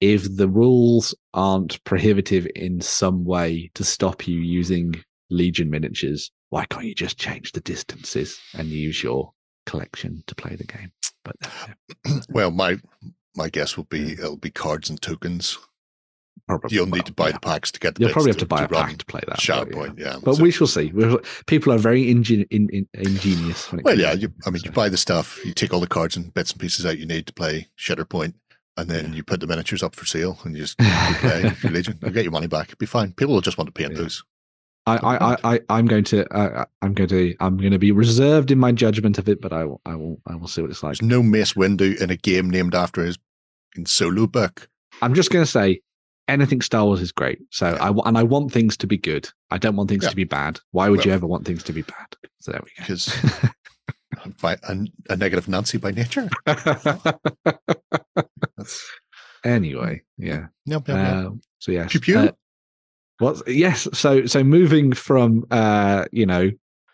if the rules aren't prohibitive in some way to stop you using legion miniatures why can't you just change the distances and use your collection to play the game but yeah, well, my my guess would be it'll be cards and tokens. Probably You'll well, need to buy yeah. the packs to get the you'll probably have to buy a pack to play that but yeah. Yeah, but So- we shall see We're- people are very ingen- in, in, ingenious Well, yeah. You, I mean, you buy the stuff, you take all the cards and bits and pieces out you need to play Shatterpoint, and then Yeah. you put the miniatures up for sale, and you just you play your Legion. You get your money back. It'll be fine. People will just want to paint those. I, I, I, I, I'm going to, uh, I'm going to, I'm going to be reserved in my judgment of it, but I will, I will, I will see what it's like. There's no Mace Windu in a game named after his in solo book. I'm just going to say anything Star Wars is great. So Yeah. I and I want things to be good. I don't want things Yeah. to be bad. Why would you ever want things to be bad? So there we go. because by a, a negative Nancy by nature. anyway, yeah. no, no, no. Um, so yes. Pew pew. Uh, what's yes? So so moving from uh, you know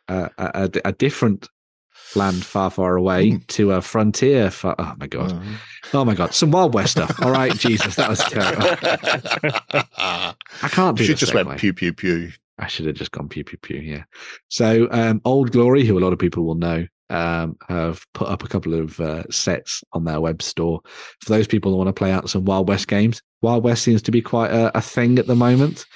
uh, a, a, a different land far, far away Hmm. to a frontier. Far, oh my god! Uh, Oh my god! Some Wild West stuff. All right, Jesus, that was terrible. I can't do you should just went pew pew pew. I should have just gone pew pew pew. Yeah. So um, Old Glory, who a lot of people will know, um, have put up a couple of uh, sets on their web store for those people who want to play out some Wild West games. Wild West seems to be quite a, a thing at the moment.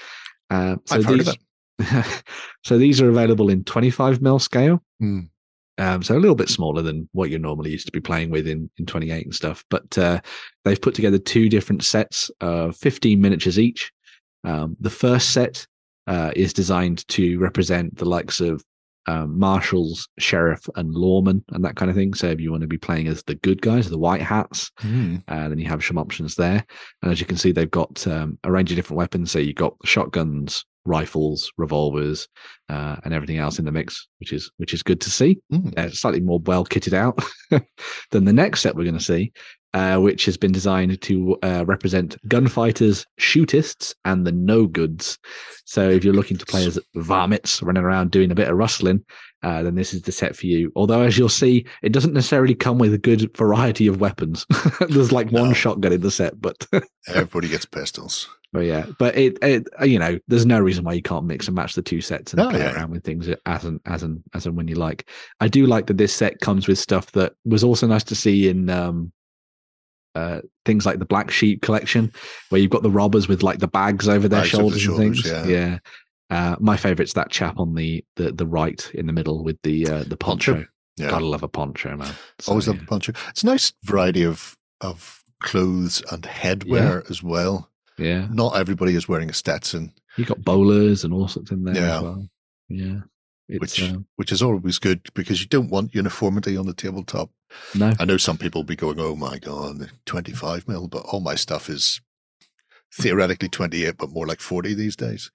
Um, so I've heard of these, it. so these are available in 25 mil scale. Hmm. Um, so a little bit smaller than what you're normally used to be playing with in, in 28 and stuff. But uh, they've put together two different sets of 15 miniatures each. Um, the first set uh, is designed to represent the likes of um, marshals, sheriff, and lawmen, and that kind of thing. So if you want to be playing as the good guys, the white hats, Hmm. uh, then you have some options there. And as you can see, they've got um, a range of different weapons. So you've got shotguns, rifles, revolvers, uh, and everything else in the mix, which is which is good to see. Hmm. Uh, slightly more well kitted out than the next set we're going to see, uh, which has been designed to uh, represent gunfighters, shootists, and the no goods. So if you're looking to play as varmints running around doing a bit of rustling, uh, then this is the set for you. Although, as you'll see, it doesn't necessarily come with a good variety of weapons. There's like one No. shotgun in the set, but Everybody gets pistols. But yeah, but it, it uh, you know, there's no reason why you can't mix and match the two sets and Oh, play yeah. around with things as and as and as and when you like. I do like that this set comes with stuff that was also nice to see in um uh things like the Black Sheep collection, where you've got the robbers with like the bags over their Bags over the shoulders, and things. yeah. Yeah. Uh, my favorite's that chap on the, the the right in the middle with the uh, the Poncho. poncho. Yeah. Gotta love a poncho, man. So, Always love yeah. the poncho. It's a nice variety of of clothes and headwear as well. Yeah, Not everybody is wearing a Stetson, you got bowlers and all sorts in there Yeah. as well. Yeah, it's which um, which is always good because you don't want uniformity on the tabletop. no, I know some people will be going, "Oh my god, twenty five mil," but all my stuff is theoretically twenty eight, but more like forty these days.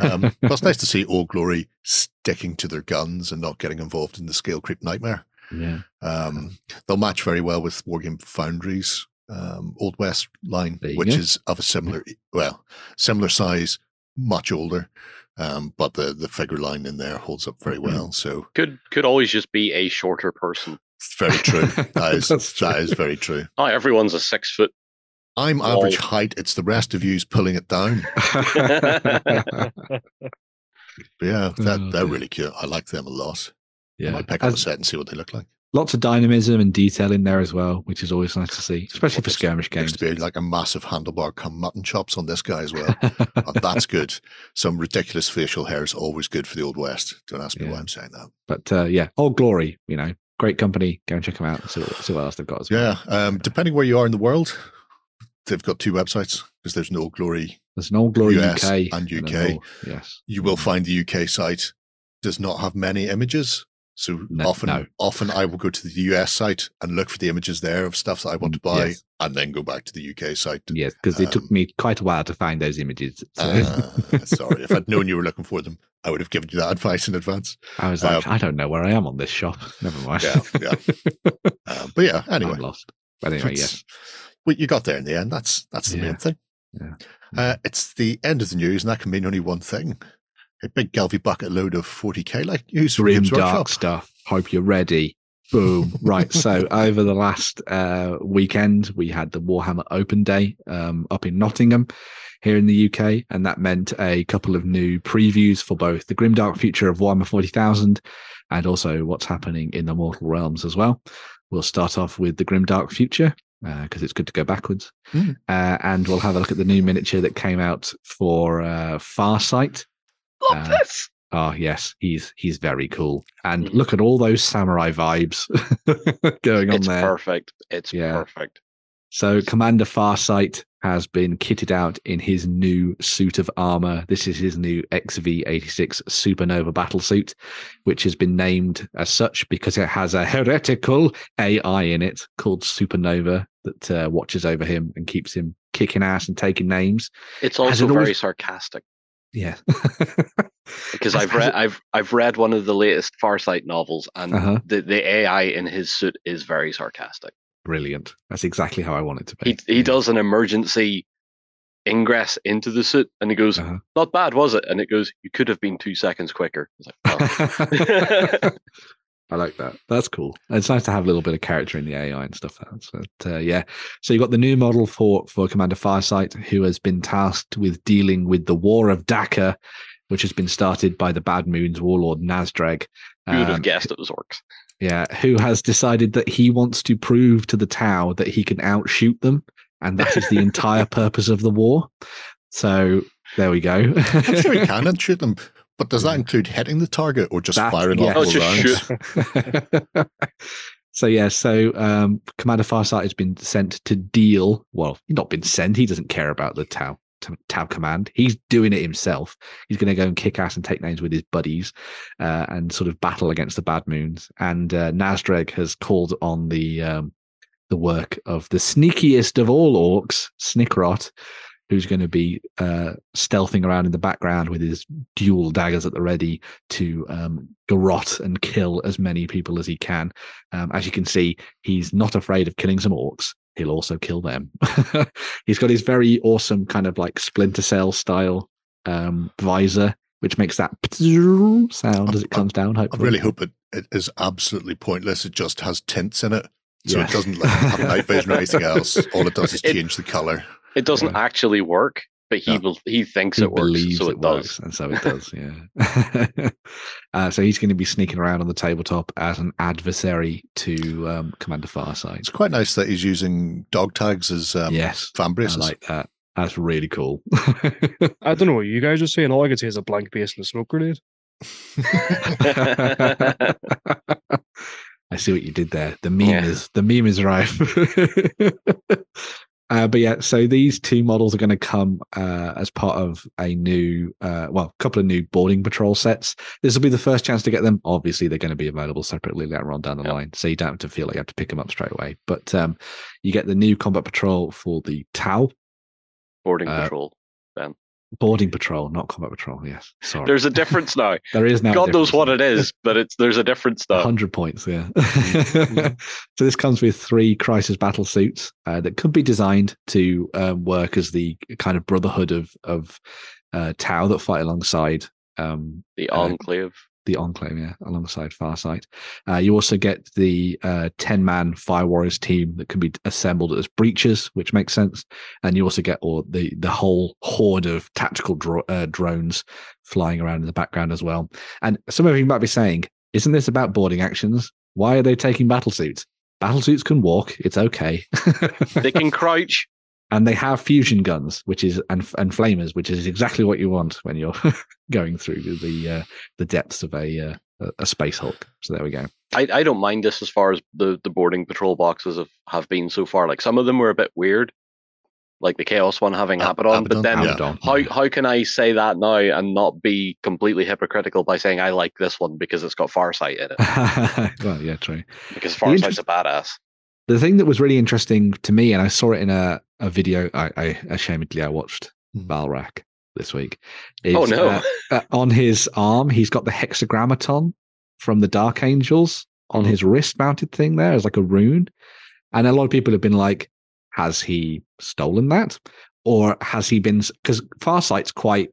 Um, but it's nice to see Old Glory sticking to their guns and not getting involved in the scale creep nightmare. yeah. Um, they'll match very well with Wargame Foundry's um, Old West line, which go. is of a similar, well, similar size, much older, um, but the the figure line in there holds up very Mm-hmm. well. So Could could always just be a shorter person. very true. That is That's true. is very true. Not everyone's a six foot. I'm Wall. average height. It's the rest of you's pulling it down. Yeah, that Oh, they're really cute. I like them a lot. I yeah. might pick up a set and see what they look like. Lots of dynamism and detail in there as well, which is always nice to see, especially for skirmish games. to be like a massive handlebar come mutton chops on this guy as well. And that's good. Some ridiculous facial hair is always good for the old west. Don't ask me Yeah. why I'm saying that. but uh, yeah, Old Glory, you know, great company. Go and check them out. And see what, see what else they've got as well. Yeah, um, depending where you are in the world, they've got two websites because there's no glory. There's an Old Glory US UK and an UK. Old- yes, You will find the UK site does not have many images. So No- often, no. often I will go to the US site and look for the images there of stuff that I want to buy, Yes. and then go back to the UK site. yes, because it took Um, me quite a while to find those images. So Uh, sorry, if I'd known you were looking for them, I would have given you that advice in advance. I was like, um, I don't know where I am on this shop. Never mind. Yeah, yeah. Um, but yeah, anyway, I'm lost. But anyway, yes. well, you got there in the end. That's that's the Yeah. main thing. Yeah. Uh, it's the end of the news, and that can mean only one thing: a big Galvy bucket load of 40k like from grim dark stuff. Hope you're ready. Boom. right. So over the last uh, weekend, we had the Warhammer Open Day um, up in Nottingham here in the UK, and that meant a couple of new previews for both the grimdark future of Warhammer 40,000 and also what's happening in the Mortal Realms as well. We'll start off with the grimdark future because it's good to go backwards, Mm. uh, and we'll have a look at the new miniature that came out for uh, Farsight. Love Uh, this. Oh yes, he's he's very cool. And Mhm. look at all those samurai vibes going on It's there. perfect. It's Yeah. perfect. So Commander Farsight has been kitted out in his new suit of armor. This is his new XV86 Supernova battle suit, which has been named as such because it has a heretical AI in it called Supernova that uh, watches over him and keeps him kicking ass and taking names. It's also it always- very sarcastic Yeah. because I've read I've I've read one of the latest Farsight novels, and Uh-huh. the the AI in his suit is very sarcastic. Brilliant. That's exactly how I want it to be. He he Yeah. does an emergency ingress into the suit, and he goes, Uh-huh. "Not bad, was it?" And it goes, "You could have been two seconds quicker." Like, "Oh." I like that. That's cool. It's nice to have a little bit of character in the AI and stuff. But uh, yeah, so you've got the new model for for Commander Farsight, who has been tasked with dealing with the War of Dakka, which has been started by the Bad Moon's warlord Nazdreg. Who would have Um, guessed it was orcs? yeah, who has decided that he wants to prove to the Tau that he can outshoot them, and that is the entire purpose of the war. So there we go. I'm sure he can outshoot them. But does that include hitting the target or just That- firing yeah. multiple Oh, rounds? shoot. so yeah, so um, Commander Farsight has been sent to deal. Well, he's not been sent. He doesn't care about the Tau Tau- Tau command. He's doing it himself. He's going to go and kick ass and take names with his buddies, uh, and sort of battle against the Bad Moons. And uh, Nazdreg has called on the um, the work of the sneakiest of all orcs, Snikrot, who's going to be uh, stealthing around in the background with his dual daggers at the ready to um, garrot and kill as many people as he can. Um, as you can see, he's not afraid of killing some orcs. He'll also kill them. he's got his very awesome kind of like Splinter Cell style um, visor, which makes that sound as it comes down. Hopefully. I really hope it, it is absolutely pointless. It just has tints in it. So Yeah. it doesn't like have night vision or anything else. All it does is It- change the color. It doesn't Yeah. actually work, but he Yeah. bel he thinks he it works, so it, it, does. works, and so it does. Yeah. uh, so he's going to be sneaking around on the tabletop as an adversary to um, Commander Farsight. It's quite nice that he's using dog tags as um, yes, fan I braces. like that. That's really cool. I don't know what you guys are saying. All I can see is a blank base and a smoke grenade. I see what you did there. The meme Yeah. is the meme is rife. uh, but yeah, so these two models are going to come uh, as part of a new, uh, well, a couple of new boarding patrol sets. This will be the first chance to get them. Obviously, they're going to be available separately later on down the Yep. line, so you don't have to feel like you have to pick them up straight away. But um, you get the new combat patrol for the Tau Boarding Uh, patrol. Boarding patrol, not combat patrol. Yes, sorry. There's a difference now. there is now. God knows what it is, but it's there's a difference now. hundred points, yeah. so this comes with three crisis battle suits uh, that could be designed to um, work as the kind of brotherhood of of uh, Tau that fight alongside um, The uh, enclave. The Enclave, yeah, alongside Farsight. Uh, you also get the uh, 10 man Fire Warriors team that can be assembled as breaches, which makes sense. And you also get all the, the whole horde of tactical dro- uh, drones flying around in the background as well. And some of you might be saying, isn't this about boarding actions? Why are they taking battle suits? Battle suits can walk. It's okay. They can crouch. And they have fusion guns, which is and and flamers, which is exactly what you want when you're going through the uh, the depths of a uh, a- a space hulk. So there we go. I, I don't mind this as far as the, the boarding patrol boxes have, have been so far. Like some of them were a bit weird, like the chaos one having Uh, Abaddon. But then. Abaddon, how yeah. how can I say that now and not be completely hypocritical by saying I like this one because it's got Farsight in it? well, yeah, true. Because The Farsight's interest- a badass. The thing that was really interesting to me, and I saw it in a, a video, I, I ashamedly I watched Hmm. Valrak this week. Is, Oh no! uh, uh, on his arm, he's got the hexagrammaton from the Dark Angels on Mhm. his wrist mounted thing there as like a rune. And a lot of people have been like, has he stolen that? Or has he been, because Farsight's quite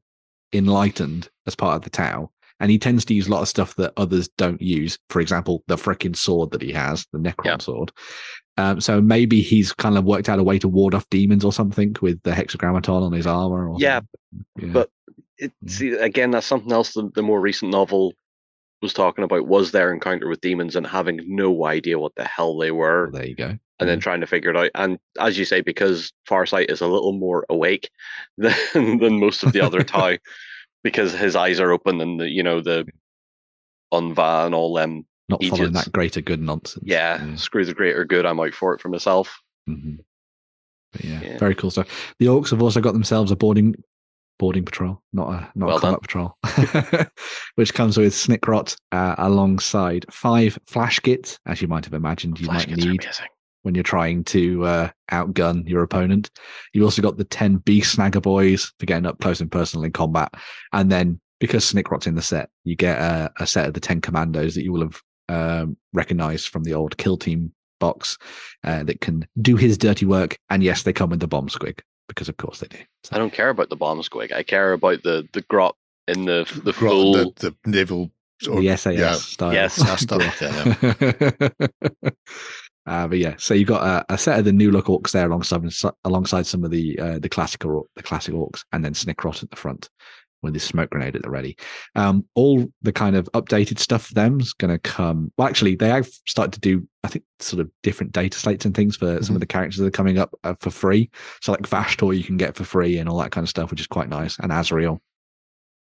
enlightened as part of the Tau. And he tends to use a lot of stuff that others don't use. For example, the freaking sword that he has, the Necron Yeah. sword. Um, so maybe he's kind of worked out a way to ward off demons or something with the hexagrammaton on his armor. Or Yeah. Yeah. but it, see again that's something else the, the more recent novel was talking about was their encounter with demons and having no idea what the hell they were Well, there you go. and then trying to figure it out and as you say because farsight is a little more awake than, than most of the other tau because his eyes are open and the, you know the Aun'Va and all them not following that greater good nonsense. yeah, screw the greater good i'm out for it for myself Mhm. But yeah, Yeah. very cool stuff. The orcs have also got themselves a boarding boarding patrol, not a not Well a combat patrol, which comes with Snikrot uh, alongside five Flash Gitz, as you might have imagined you Flash might need. When you're trying to uh, outgun your opponent. You've also got the ten Beast Snagga Boyz for getting up close and personal in combat, and then because Snikrot's in the set, you get a, a set of the ten commandos that you will have um, recognized from the old kill team box uh, that can do his dirty work. And yes, they come with the bomb squig because, of course, they do. So- i don't care about the bomb squig i care about the the grot in the the Gro- full the, the naval Or- the SAS yeah. style. Yes. SAS style, yeah, uh, but yeah, so you've got a, a set of the new look orcs there alongside alongside some of the uh, the classical the classic orcs, and then Snikrot at the front with his smoke grenade at the ready. Um, all the kind of updated stuff for them is going to come. Well, actually, they have started to do, I think, sort of different data slates and things for some of the characters that are coming up uh, for free. So, like Vashtorr, you can get for free and all that kind of stuff, which is quite nice. And Azrael,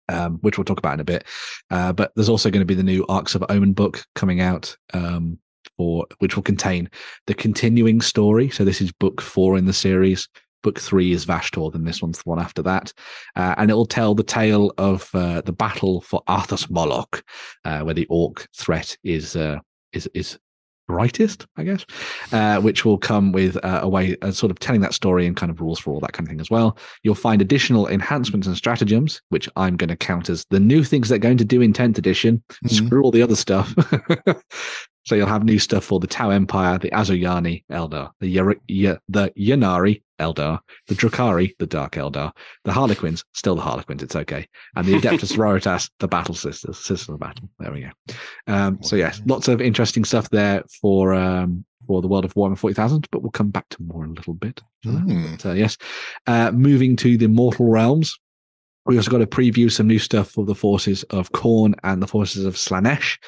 um, which we'll talk about in a bit. Uh, but there's also going to be the new Arks of Omen book coming out. Um, for which will contain the continuing story. So this is book four in the series. Book three is Vashtorr, then this one's the one after that. Uh, and it will tell the tale of uh, the battle for Arthas Moloch, uh, where the orc threat is uh, is is brightest, I guess, uh, which will come with uh, a way of sort of telling that story and kind of rules for all that kind of thing as well. You'll find additional enhancements and stratagems, which I'm going to count as the new things they're going to do in 10th edition. Mhm. Screw all the other stuff. so you'll have new stuff for the Tau Empire, the Asuryani Eldar, the Yar- Y- the Ynnari Eldar, the Drukhari, the Dark Eldar, the Harlequins, still the Harlequins, it's okay, and the Adeptus Sororitas, the Battle Sisters, Sisters of Battle. There we go. Um, so yes, lots of interesting stuff there for um, for the world of Warhammer 40,000, but we'll come back to more in a little bit. Mm. So yes, uh, moving to the Mortal Realms. We also got to preview some new stuff for the forces of Khorne and the forces of Slaanesh.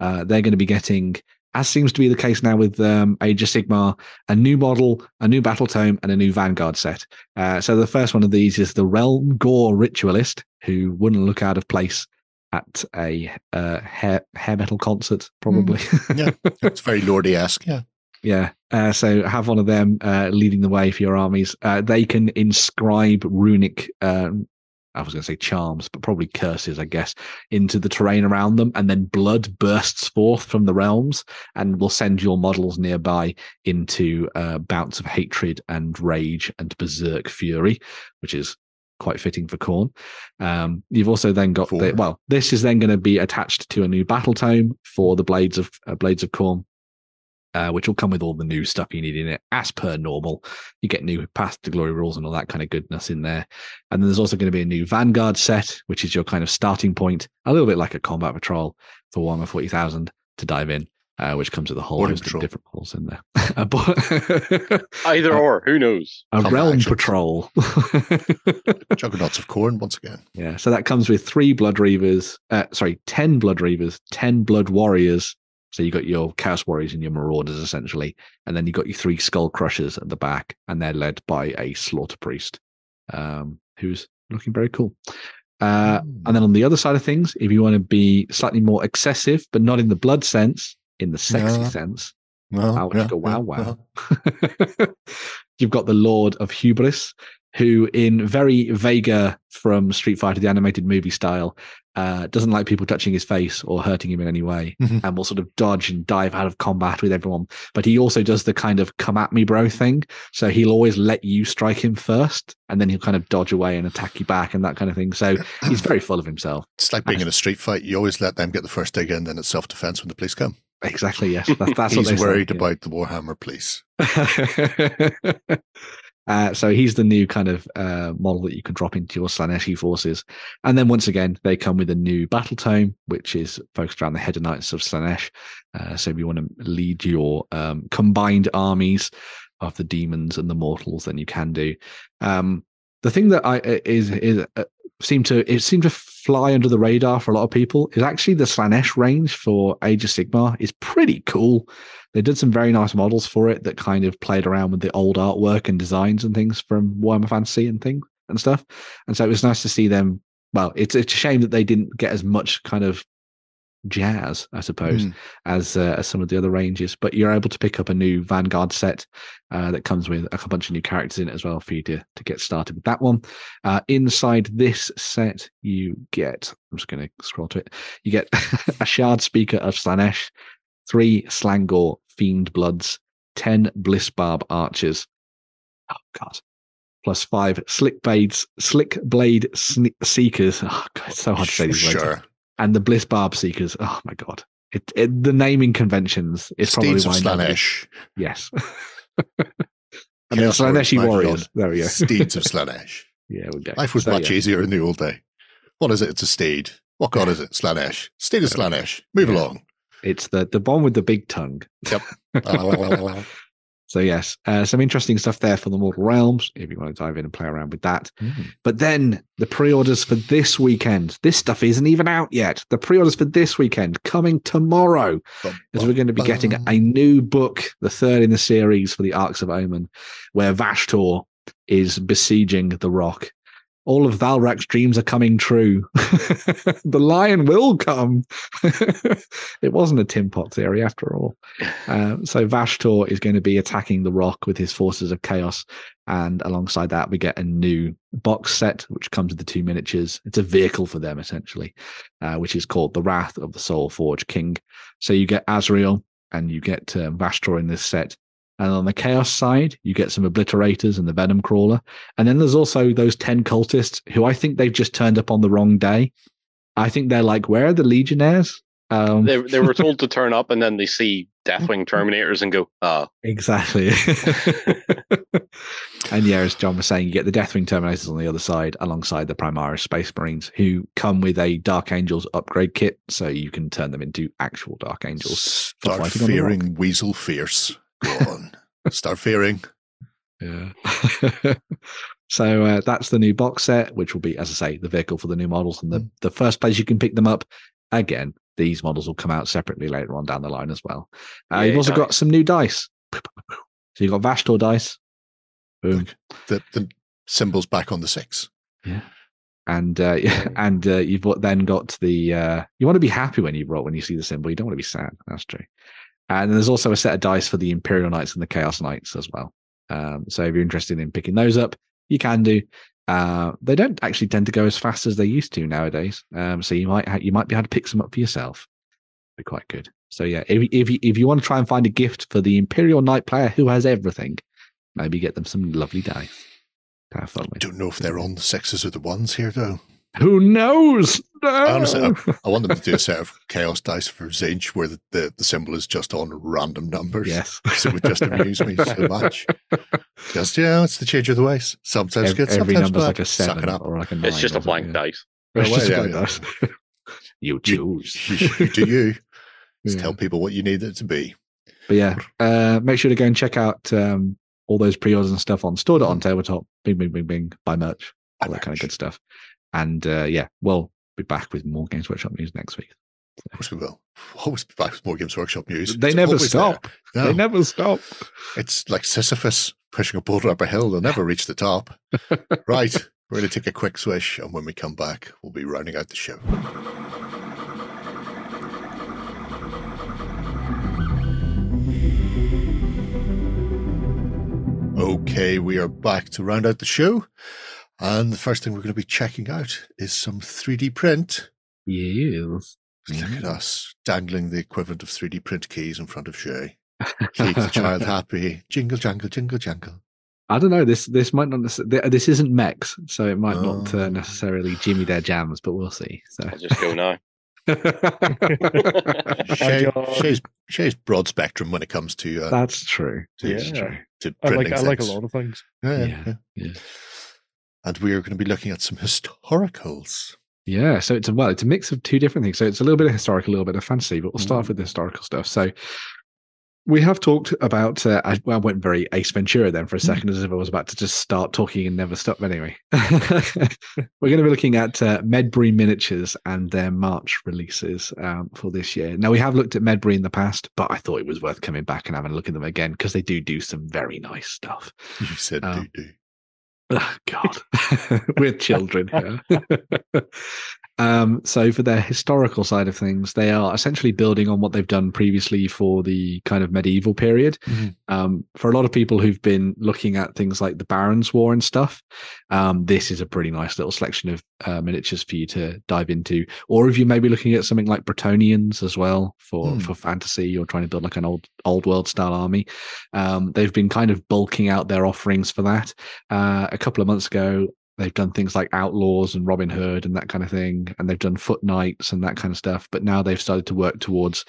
Uh, they're going to be getting, as seems to be the case now with um, Age of Sigmar, a new model, a new battle tome, and a new Vanguard set. Uh, so the first one of these is the Realm Gore Ritualist, who wouldn't look out of place at a uh, hair hair metal concert, probably. Yeah, it's very Lordy esque. Yeah. Yeah. Uh, so have one of them uh, leading the way for your armies. Uh, they can inscribe runic, um, I was going to say charms, but probably curses, I guess, into the terrain around them. And then blood bursts forth from the realms and will send your models nearby into uh, bouts of hatred and rage and berserk fury, which is quite fitting for Khorne. Um, you've also then got the, well, this is then going to be attached to a new battle tome for the blades of uh, blades of Khorne uh, which will come with all the new stuff you need in it as per normal. You get new Path to Glory rules and all that kind of goodness in there. And then there's also going to be a new Vanguard set, which is your kind of starting point, a little bit like a combat patrol for one Warhammer 40,000 to dive in, uh, which comes with a whole Border host Patrol. of different rules in there. bo- Either Uh, or, who knows? a Combat realm action. patrol. Juggernauts of Khorne once again. Yeah, so that comes with three Blood Reavers, uh, sorry, 10 Blood Reavers, 10 Blood Warriors. So you got your Chaos Warriors and your Marauders essentially. And then you got your three Skull Crushers at the back, and they're led by a Slaughter Priest, um, who's looking very cool. Uh, and then on the other side of things, if you want to be slightly more excessive, but not in the blood sense, in the sexy Yeah. sense, Well, Wow, yeah, go, wow, yeah, wow. well, You've got the Lord of Hubris, who, in very Vega from Street Fighter, the animated movie style, uh, doesn't like people touching his face or hurting him in any way Mhm. and will sort of dodge and dive out of combat with everyone. But he also does the kind of come at me, bro thing. So he'll always let you strike him first and then he'll kind of dodge away and attack you back and that kind of thing. So he's very full of himself. It's like being in a street fight. You always let them get the first dig in, then it's self defense when the police come. Exactly, yes. That's, that's what He's they say, worried yeah. about the Warhammer police. uh, so he's the new kind of uh, model that you can drop into your Slaaneshi forces. And then once again, they come with a new battle tome, which is focused around the Hedonites of Slaanesh. Uh, so if you want to lead your um, combined armies of the demons and the mortals, then you can do. Um, the thing that I is is seem to it seemed to fly under the radar for a lot of people is actually the Slaanesh range for Age of Sigmar is pretty cool. They did some very nice models for it that kind of played around with the old artwork and designs and things from Warhammer Fantasy and things and stuff. And so it was nice to see them. Well, it's it's a shame that they didn't get as much kind of jazz, I suppose, Mm. as uh, as some of the other ranges. But you're able to pick up a new Vanguard set uh, that comes with a bunch of new characters in it as well for you to to get started with that one. Uh, inside this set, you get. I'm just going to scroll to it. You get a shard speaker of Slaanesh, three Slaangor Fiend Bloods, ten Blissbarb Archers. Oh God. Plus five slick blades, slick blade sne- seekers. Oh God, it's so hard to say these words Sure. And the Bliss Barb Seekers. Oh my god, it, it the naming conventions is probably Steeds of why Slaanesh. Yes, and then Slaaneshi Warriors. There we go. Steeds of Slaanesh. yeah, we go. Life was much easier in the old day. What is it? It's a steed. What god is it? Slaanesh. State of Slaanesh. Move Yeah. along. It's the the one with the big tongue. Yep. So yes, uh, some interesting stuff there for the Mortal Realms if you want to dive in and play around with that. Mm. But then the pre-orders for this weekend. This stuff isn't even out yet. The pre-orders for this weekend coming tomorrow, as we're going to be getting a new book, the third in the series for the Arks of Omen, where Vashtorr is besieging the Rock. All of Valrak's dreams are coming true. the lion will come. it wasn't a Tim Pot theory after all. Um, so Vashtorr is going to be attacking the Rock with his forces of chaos, and alongside that, we get a new box set which comes with the two miniatures. It's a vehicle for them essentially, uh, which is called the Wrath of the Soul Forge King. So you get Azrael and you get um, Vashtorr in this set. And on the Chaos side, you get some Obliterators and the Venom Crawler. And then there's also those 10 cultists who I think they've just turned up on the wrong day. I think they're like, where are the Legionnaires? Um, They, they were told to turn up and then they see Deathwing Terminators and go, uh, Exactly. and yeah, as John was saying, you get the Deathwing Terminators on the other side alongside the Primaris Space Marines who come with a Dark Angels upgrade kit, so you can turn them into actual Dark Angels. for Start fighting on the rock. fearing Weasel Fierce. Go on. Start fearing. Yeah. so uh, that's the new box set, which will be, as I say, the vehicle for the new models. And the, Mm. the first place you can pick them up, again, these models will come out separately later on down the line as well. Uh, you've Yay, also got some new dice. So you've got Vashtorr dice. Boom. The, the symbol's back on the six. and uh, yeah, and uh, you've got- then got the uh, you want to be happy when you roll when you see the symbol. You don't want to be sad. That's true. And there's also a set of dice for the Imperial Knights and the Chaos Knights as well. Um, so if you're interested in picking those up, you can do. Uh, they don't actually tend to go as fast as they used to nowadays. Um, so you might ha- you might be able to pick some up for yourself. Be quite good. So yeah, if if you, if you want to try and find a gift for the Imperial Knight player who has everything, maybe get them some lovely dice. to Have fun I don't know if they're on the sixes or the ones here, though. Who knows? No. Honestly, I want them to do a set of chaos dice for Tzeentch where the, the, the symbol is just on random numbers. yes. 'Cause it would just amuse me so much. Just, you know, it's the change of the ways. Sometimes Ev- good, Every sometimes number's bad. like a Suck seven it up. or like a nine. it's just a blank yeah. dice. It's Well, just a yeah, blank yeah. dice. you choose. You, you do you. Just Yeah. tell people what you need it to be. But yeah, uh, make sure to go and check out um, all those pre-orders and stuff on store.on tabletop. Bing, bing, bing, bing. Buy merch, all that kind of good stuff. And uh, yeah, we'll be back with more Games Workshop news next week. Of course we will. Always be back with more Games Workshop news. They It's never stop. No, They never stop. it's like Sisyphus pushing a boulder up a hill. They'll never reach the top. right. We're going to take a quick swish. And when we come back, we'll be rounding out the show. Okay, we are back to round out the show. And the first thing we're going to be checking out is some 3D print. Yes. Look Mm. at us dangling the equivalent of 3D print keys in front of Shay. Keep the child happy. Jingle, jangle, jingle, jangle. I don't know. This this might not. necess- This isn't mechs, so it might not uh, Oh. necessarily jimmy their jams, but we'll see. So. I'll just go now. Shay, Shay's, Shay's broad spectrum when it comes to uh, That's true. to, That's Yeah. true. to I printing like I like a lot of things. Yeah, yeah, Yeah. And we are going to be looking at some historicals. Yeah, so it's a well, it's a mix of two different things. So it's a little bit of historical, a little bit of fantasy, but we'll start off with the historical stuff. So we have talked about. Uh, I, well, I went very Ace Ventura then for a second, as if I was about to just start talking and never stop. Anyway, we're going to be looking at uh, Medbury miniatures and their March releases um, for this year. Now we have looked at Medbury in the past, but I thought it was worth coming back and having a look at them again because they do do some very nice stuff. You said Um, do do. Oh, God, we're children here. um, so, for their historical side of things, they are essentially building on what they've done previously for the kind of medieval period. Mhm. Um, for a lot of people who've been looking at things like the Barons' War and stuff, um, this is a pretty nice little selection of uh, miniatures for you to dive into. Or if you may be looking at something like Bretonnians as well for Hmm. for fantasy, you're trying to build like an old old world style army. Um, they've been kind of bulking out their offerings for that. Uh, a couple of months ago, they've done things like Outlaws and Robin Hood and that kind of thing, and they've done Foot Knights and that kind of stuff. But now they've started to work towards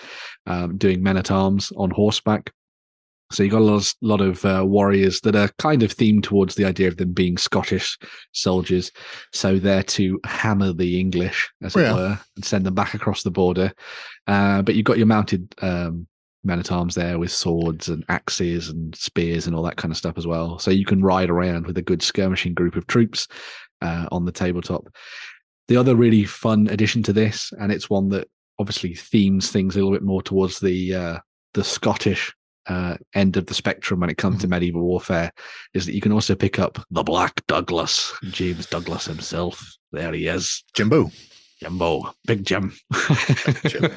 um, doing men at arms on horseback. So you've got a lot of, lot of uh, warriors that are kind of themed towards the idea of them being Scottish soldiers. So they're to hammer the English, as it Yeah. were, and send them back across the border. Uh, but you've got your mounted um, men at arms there with swords and axes and spears and all that kind of stuff as well. So you can ride around with a good skirmishing group of troops uh, on the tabletop. The other really fun addition to this, and it's one that obviously themes things a little bit more towards the uh, the Scottish uh, end of the spectrum when it comes to medieval warfare, is that you can also pick up the Black Douglas, James Douglas himself. There he is, Jimbo. Jimbo, Big Jim, Jim.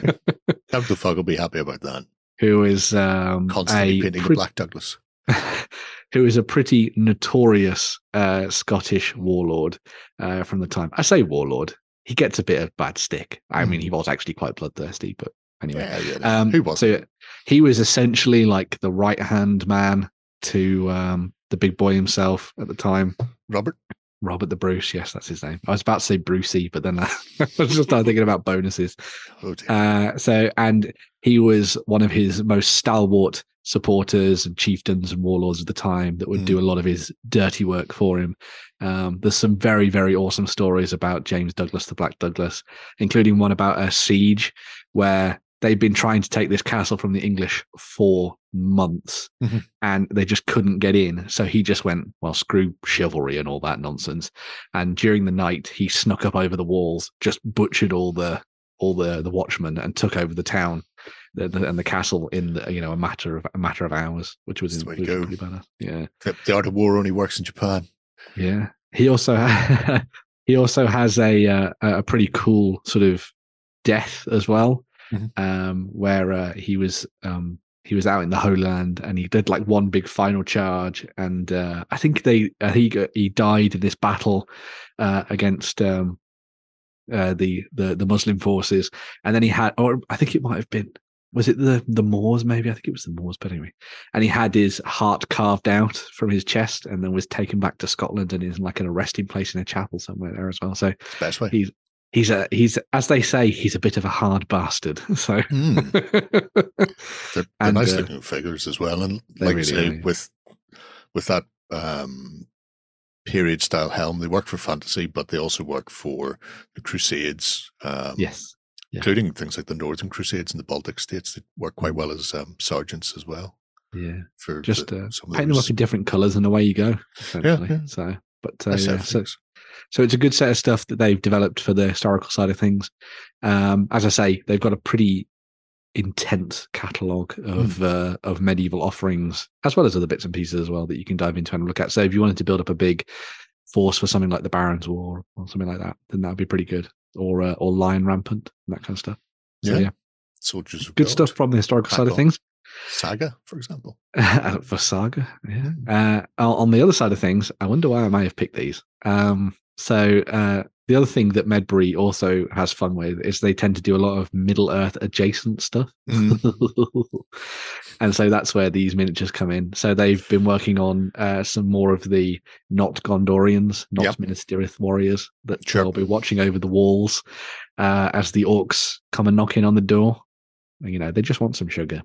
The fuck will be happy about that? Who is um, Constantly a painting pre- Black Douglas. who is a pretty notorious uh, Scottish warlord uh, from the time. I say warlord. He gets a bit of bad stick. I mean, he was actually quite bloodthirsty, but anyway. Yeah, yeah. Um, Who was so he was essentially like the right hand man to um, the big boy himself at the time, Robert? Robert the Bruce. Yes, that's his name. I was about to say Brucey, but then I, I just started thinking about bonuses. Oh. Uh, so, and he was one of his most stalwart supporters and chieftains and warlords of the time that would Mm. do a lot of his dirty work for him. Um, there's some very, very awesome stories about James Douglas, the Black Douglas, including one about a siege where they'd been trying to take this castle from the English for months Mhm. and they just couldn't get in. So he just went, well, screw chivalry and all that nonsense. And during the night, he snuck up over the walls, just butchered all the all the the watchmen and took over the town the, the, and the castle in the, you know a matter of a matter of hours, which was, way to go. pretty badass. Yeah, The, the art of war only works in Japan. yeah. He also he also has a uh, a pretty cool sort of death as well, Mhm. um, where uh, he was um, he was out in the Holy Land and he did like one big final charge, and uh, I think they uh, he he died in this battle uh, against um, uh, the the the Muslim forces, and then he had, or I think it might have been. Was it the the Moors? Maybe I think it was the Moors, but anyway, and he had his heart carved out from his chest, and then was taken back to Scotland and is like in a resting place in a chapel somewhere there as well. So best way. he's he's a he's as they say he's a bit of a hard bastard. So Mm. They're, they're nice uh, looking figures as well. And like really you say, are, with with that um, period style helm, they work for fantasy, but they also work for the Crusades. Um, yes, yeah. including things like the Northern Crusades and the Baltic states that work quite well as um, sergeants as well. yeah, For just the, uh, paint them up in different colours and away you go. Essentially. yeah. So, but uh, yeah, so. So it's a good set of stuff that they've developed for the historical side of things. Um, as I say, they've got a pretty intense catalogue of Hmm. uh, of medieval offerings, as well as other bits and pieces as well that you can dive into and look at. So if you wanted to build up a big force for something like the Barons' War or something like that, then that would be pretty good. Or uh, or Lion Rampant and that kind of stuff. So Yeah. yeah, Soldiers of good God. stuff from the historical side of things. Saga, for example. for Saga. Yeah. Uh, on on the other side of things, I wonder why I may have picked these. Um, so uh, the other thing that Medbury also has fun with is they tend to do a lot of Middle Earth adjacent stuff, Mm. and so that's where these miniatures come in. So they've been working on uh, some more of the not Gondorians, not Yep. Minas Tirith warriors that Sure. will be watching over the walls uh, as the orcs come and knock in on the door. You know, they just want some sugar.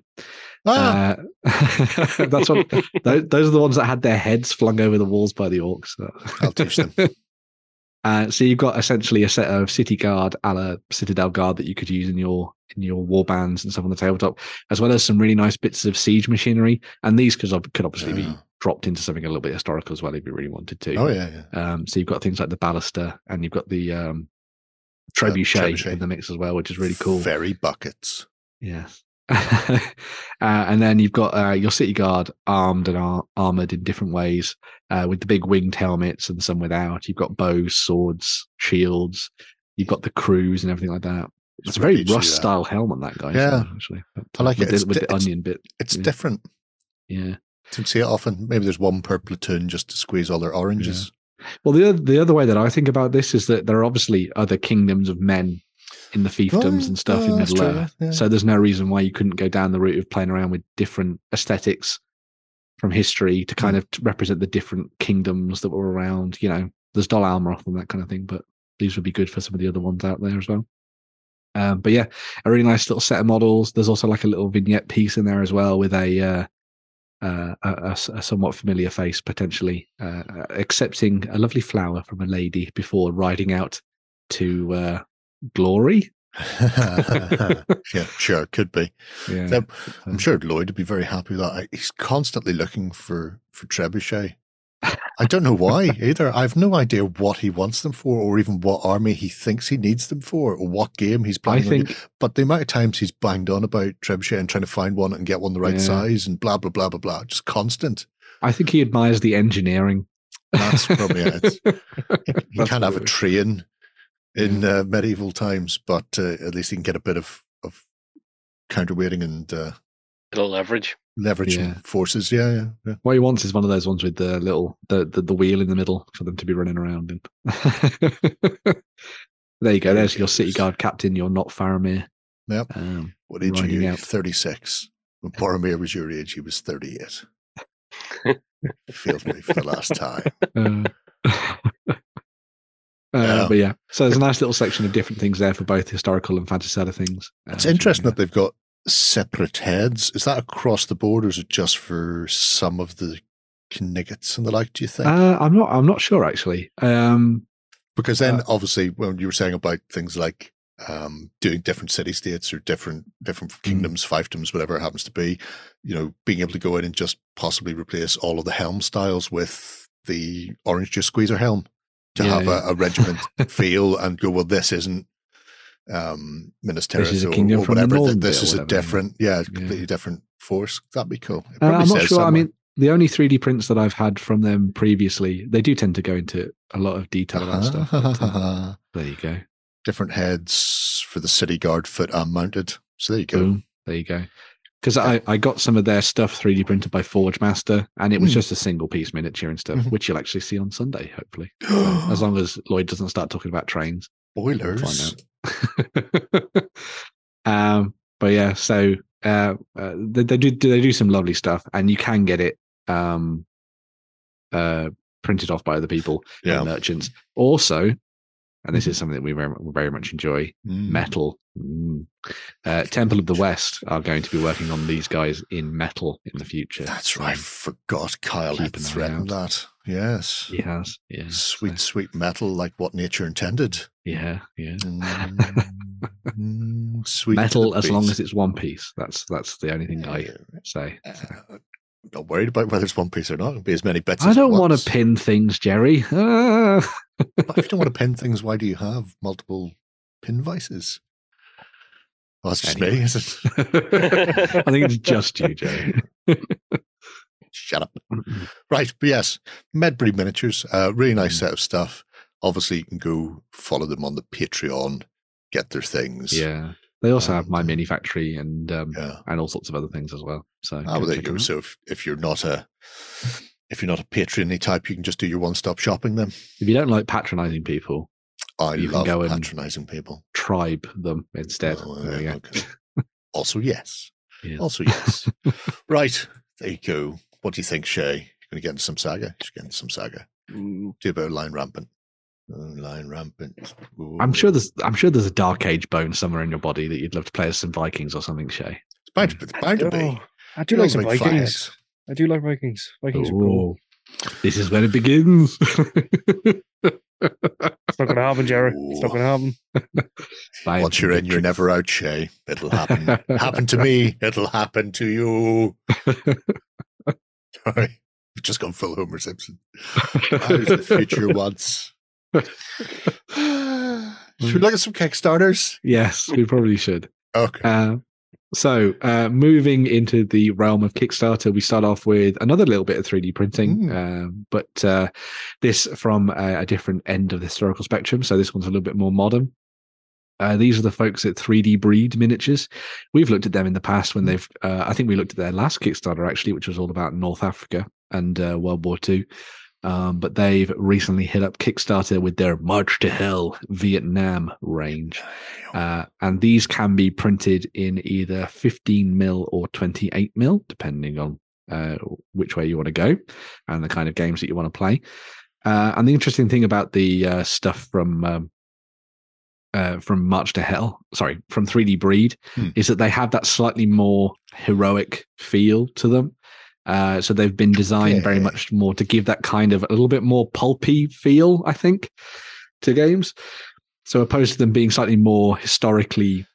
Ah, Uh, that's what those, those are the ones that had their heads flung over the walls by the orcs. I'll teach them. Uh, so you've got essentially a set of city guard, a la Citadel guard that you could use in your in your war bands and stuff on the tabletop, as well as some really nice bits of siege machinery. And these could could obviously be dropped into something a little bit historical as well if you really wanted to. Oh, yeah, yeah. Um, so you've got things like the ballista and you've got the um, Uh, trebuchet, trebuchet. in the mix as well, which is really cool. Very buckets. Yes. uh, and then you've got uh, your city guard armed and ar- armored in different ways uh, with the big winged helmets and some without. You've got bows, swords, shields. You've got the crews and everything like that. It's, a very Rust style helmet, that guy. Yeah. actually. But, I like with it. The, with di- the onion bit. It's Yeah. different. Yeah. Don't see it often. Maybe there's one per platoon just to squeeze all their oranges. Well, the other, the other way that I think about this is that there are obviously other kingdoms of men in the fiefdoms Oh, and stuff oh, in Middle Earth. yeah. So there's no reason why you couldn't go down the route of playing around with different aesthetics from history to Hmm. kind of represent the different kingdoms that were around. You know, there's Dol Amroth and that kind of thing, but these would be good for some of the other ones out there as well. Um, but yeah, a really nice little set of models. There's also like a little vignette piece in there as well with a uh, uh, a, a a somewhat familiar face potentially uh, uh, accepting a lovely flower from a lady before riding out to uh, glory. yeah, sure, could be. Yeah, So, I'm sure Lloyd would be very happy with that. He's constantly looking for for trebuchet. I don't know why either. I have no idea what he wants them for, or even what army he thinks he needs them for, or what game he's I think. But the amount of times he's banged on about trebuchet and trying to find one and get one the right Yeah. size and blah blah blah blah blah, just constant. I think he admires the engineering. That's probably it. He That's can't have a train in uh, medieval times, but uh, at least you can get a bit of of counterweighting and uh, Little leverage. leveraging Yeah. forces. Yeah, yeah, yeah. What he wants is one of those ones with the little the the, the wheel in the middle for them to be running around in. there you go. There's your city guard captain. You're not Faramir. Yep. Um, What age are you? 36. When Boromir was your age, he was 38. Feels me for the last time. Uh, Uh, Yeah. But yeah, so there's a nice little section of different things there for both historical and fantasy side of things. Uh, It's so, interesting that they've got separate heads. Is that across the board or is it just for some of the Kniggets and the like, do you think? Uh, I'm not. I'm not sure actually. Um, because then uh, obviously when you were saying about things like um, doing different city states or different different Mm. kingdoms, fiefdoms, whatever it happens to be, you know, being able to go in and just possibly replace all of the helm styles with the orange juice squeezer helm to Yeah, have yeah. A, a regiment feel and go, well, this isn't um Minas This is Tirith a or, or whatever. This is a whatever, different, yeah, Yeah. completely different force. That'd be cool. Uh, I'm not sure. I mean, the only 3D prints that I've had from them previously, they do tend to go into a lot of detail about stuff. but, uh, there you go. different heads for the city guard foot and mounted. So there you go. Boom. There you go. Because I, I got some of their stuff 3D printed by Forge Master, and it was Hmm. just a single piece miniature and stuff, Mhm. which you'll actually see on Sunday, hopefully. as long as Lloyd doesn't start talking about trains. out. um, but yeah, so uh, uh, they, they do they do some lovely stuff, and you can get it um, uh, printed off by other people, Yeah. merchants. Also, and this is something that we very, very much enjoy. Mm. Metal. Mm. Uh, Temple of the West are going to be working on these guys in metal in the future. That's right. I forgot Kyle had threatened that. Yes. He has, yeah. Sweet, so- sweet metal, like what nature intended. yeah, yeah. Mm, sweet metal as long as it's one piece. That's that's the only thing I say. Uh, not worried about whether it's one piece or not. It'll be as many bits. I don't want to pin things, Jerry. Ah. But if you don't want to pin things, why do you have multiple pin vices? Well, that's just me. Anyway. Is it? I think it's just you, Jerry. Shut up. Right, but yes, Medbury Miniatures, uh, really nice Mm. set of stuff. Obviously, you can go follow them on the Patreon, get their things. yeah. They also have MyMiniFactory and um, yeah. and all sorts of other things as well. So Ah, well, there you go. So if, if you're not a if you're not a Patreon type, you can just do your one stop shopping. Then if you don't like patronizing people, I You can love go and- patronizing people. tribe them instead. Oh, there you yeah, go. okay. also, yes. Also, yes. right, there you go. What do you think, Shay? You're going to get into some saga? Just get into some saga. Mm, Do a bit of Lion Rampant. Lion Rampant. I'm sure there's I'm sure there's a dark age bone somewhere in your body that you'd love to play as some Vikings or something, Shay. It's bound to, it's bound to be. I do like some Vikings. fights. I do like Vikings. Vikings are cool. This is when it begins. It's not going to happen, Jerry. It's not going to happen. Once you're in, you're never out, Shay. It'll happen. happen to me. It'll happen to you. Sorry. I've just gone full Homer Simpson. I was the future once? Should we look at some Kickstarters? yes, we probably should. Okay. Uh, so, uh, moving into the realm of Kickstarter, we start off with another little bit of 3D printing, Mm. um, but uh, this from a, a different end of the historical spectrum. So, this one's a little bit more modern. Uh, these are the folks at 3D Breed Miniatures. We've looked at them in the past when they've, uh, I think we looked at their last Kickstarter actually, which was all about North Africa and uh, World War II. Um, but they've recently hit up Kickstarter with their March to Hell Vietnam range. Uh, and these can be printed in either 15 mil or 28 mil, depending on uh, which way you want to go and the kind of games that you want to play. Uh, and the interesting thing about the uh, stuff from um, uh, from March to Hell, sorry, from 3D Breed, Hmm. is that they have that slightly more heroic feel to them. Uh, so they've been designed very much more to give that kind of a little bit more pulpy feel, I think, to games. So opposed to them being slightly more historically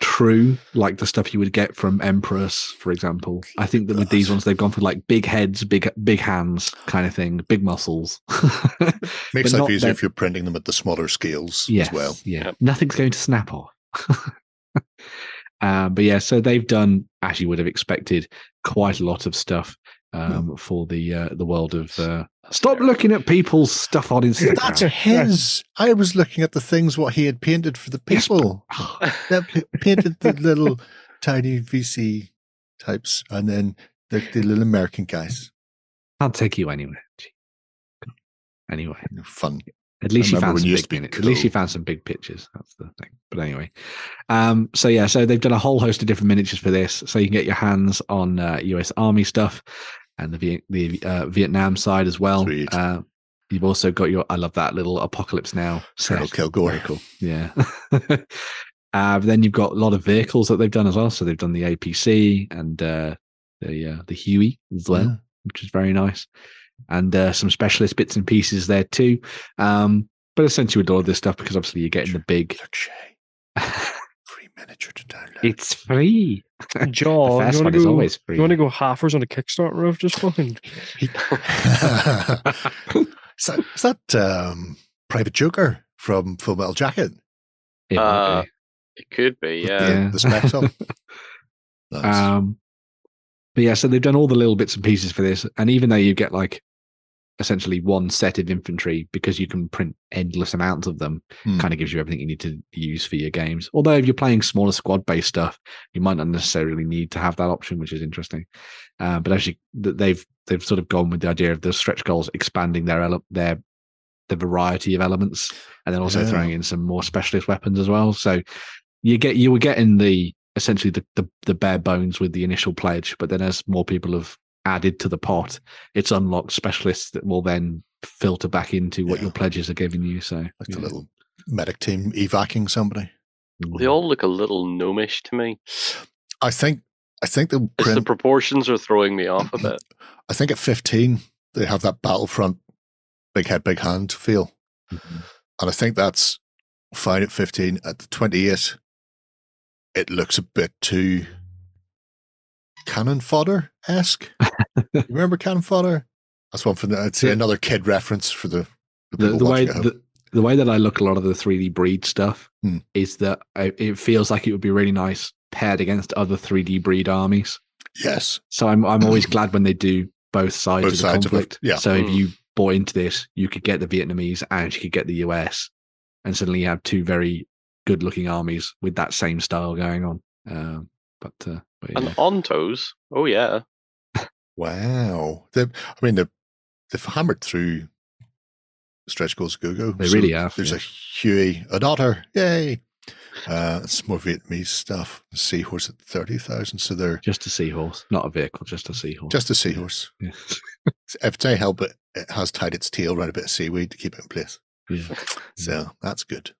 true, like the stuff you would get from Empress, for example, I think that with these ones they've gone for like big heads, big big hands, kind of thing, big muscles. Makes life easier that- if you're printing them at the smaller scales yes, as well. Yeah, Yep. nothing's going to snap off. uh, but yeah, so they've done, as you would have expected, quite a lot of stuff um, for the uh, the world of. Uh, stop looking at people's stuff on Instagram. That's his. I was looking at the things what he had painted for the Yes, but- people. that painted the little tiny VC types and then the, the little American guys. I'll take you anywhere. Anyway, Fun. At least you found some big minutes. At least found some big pictures. That's the thing. But anyway, um, so yeah, so they've done a whole host of different miniatures for this, so you can get your hands on uh, U.S. Army stuff and the Viet- the uh, Vietnam side as well. Uh, you've also got your. I love that little Apocalypse Now Colonel. Kilgore. Cool. Yeah. uh, then you've got a lot of vehicles that they've done as well. So they've done the APC and uh, the uh, the Huey as well Yeah. which is very nice. And uh, some specialist bits and pieces there too. Um, but essentially, with all of this stuff, because obviously you're getting the big. Look, Shay. Free miniature to download. it's free. Joe, the you first want one to is go? always free. You want to go halfers on a Kickstarter of just fucking? is that, is that um, Private Joker from Full Metal Jacket? It Uh. It could be, With yeah. Yeah. The, the specs on. Nice. Um, but yeah, so they've done all the little bits and pieces for this, and even though you get like essentially one set of infantry because you can print endless amounts of them, Hmm. kind of gives you everything you need to use for your games. Although if you're playing smaller squad based stuff, you might not necessarily need to have that option, which is interesting. Uh, but actually, they've they've sort of gone with the idea of the stretch goals expanding their ele- their the variety of elements, and then also Yeah. throwing in some more specialist weapons as well. So you get you were getting the essentially the, the the bare bones with the initial pledge, but then as more people have added to the pot, it's unlocked specialists that will then filter back into what Yeah. your pledges are giving you. So like yeah. the little medic team evacing somebody. They all look a little gnomish to me. I think I think the It's the proportions are throwing me off a bit. I think at 15 they have that battlefront big head big hand feel. Mhm. And I think that's fine at 15. At the 28, it looks a bit too cannon fodder esque. you remember cannon fodder? That's one for the, I'd say The- another kid reference for the, the, the, the way watching at home. the, the way that I look a lot of the 3D breed stuff Hmm. is that I, it feels like it would be really nice paired against other 3D breed armies. yes. So I'm I'm always glad when they do both sides Both of the sides of it, conflict. yeah. So if Mm. you bought into this, you could get the Vietnamese and you could get the US, and suddenly you have two very good looking armies with that same style going on. Um, but, uh, but yeah. And Ontos, oh yeah. Wow. They, I mean, they've, they've hammered through stretch goals go go. They really have, There's yeah. a Huey, an otter. Yay. Uh, it's more Vietnamese stuff. The seahorse at 30,000. So they're just a seahorse, not a vehicle, just a seahorse. just a seahorse. yeah. If they help it, it has tied its tail around a bit of seaweed to keep it in place. yeah. So that's good.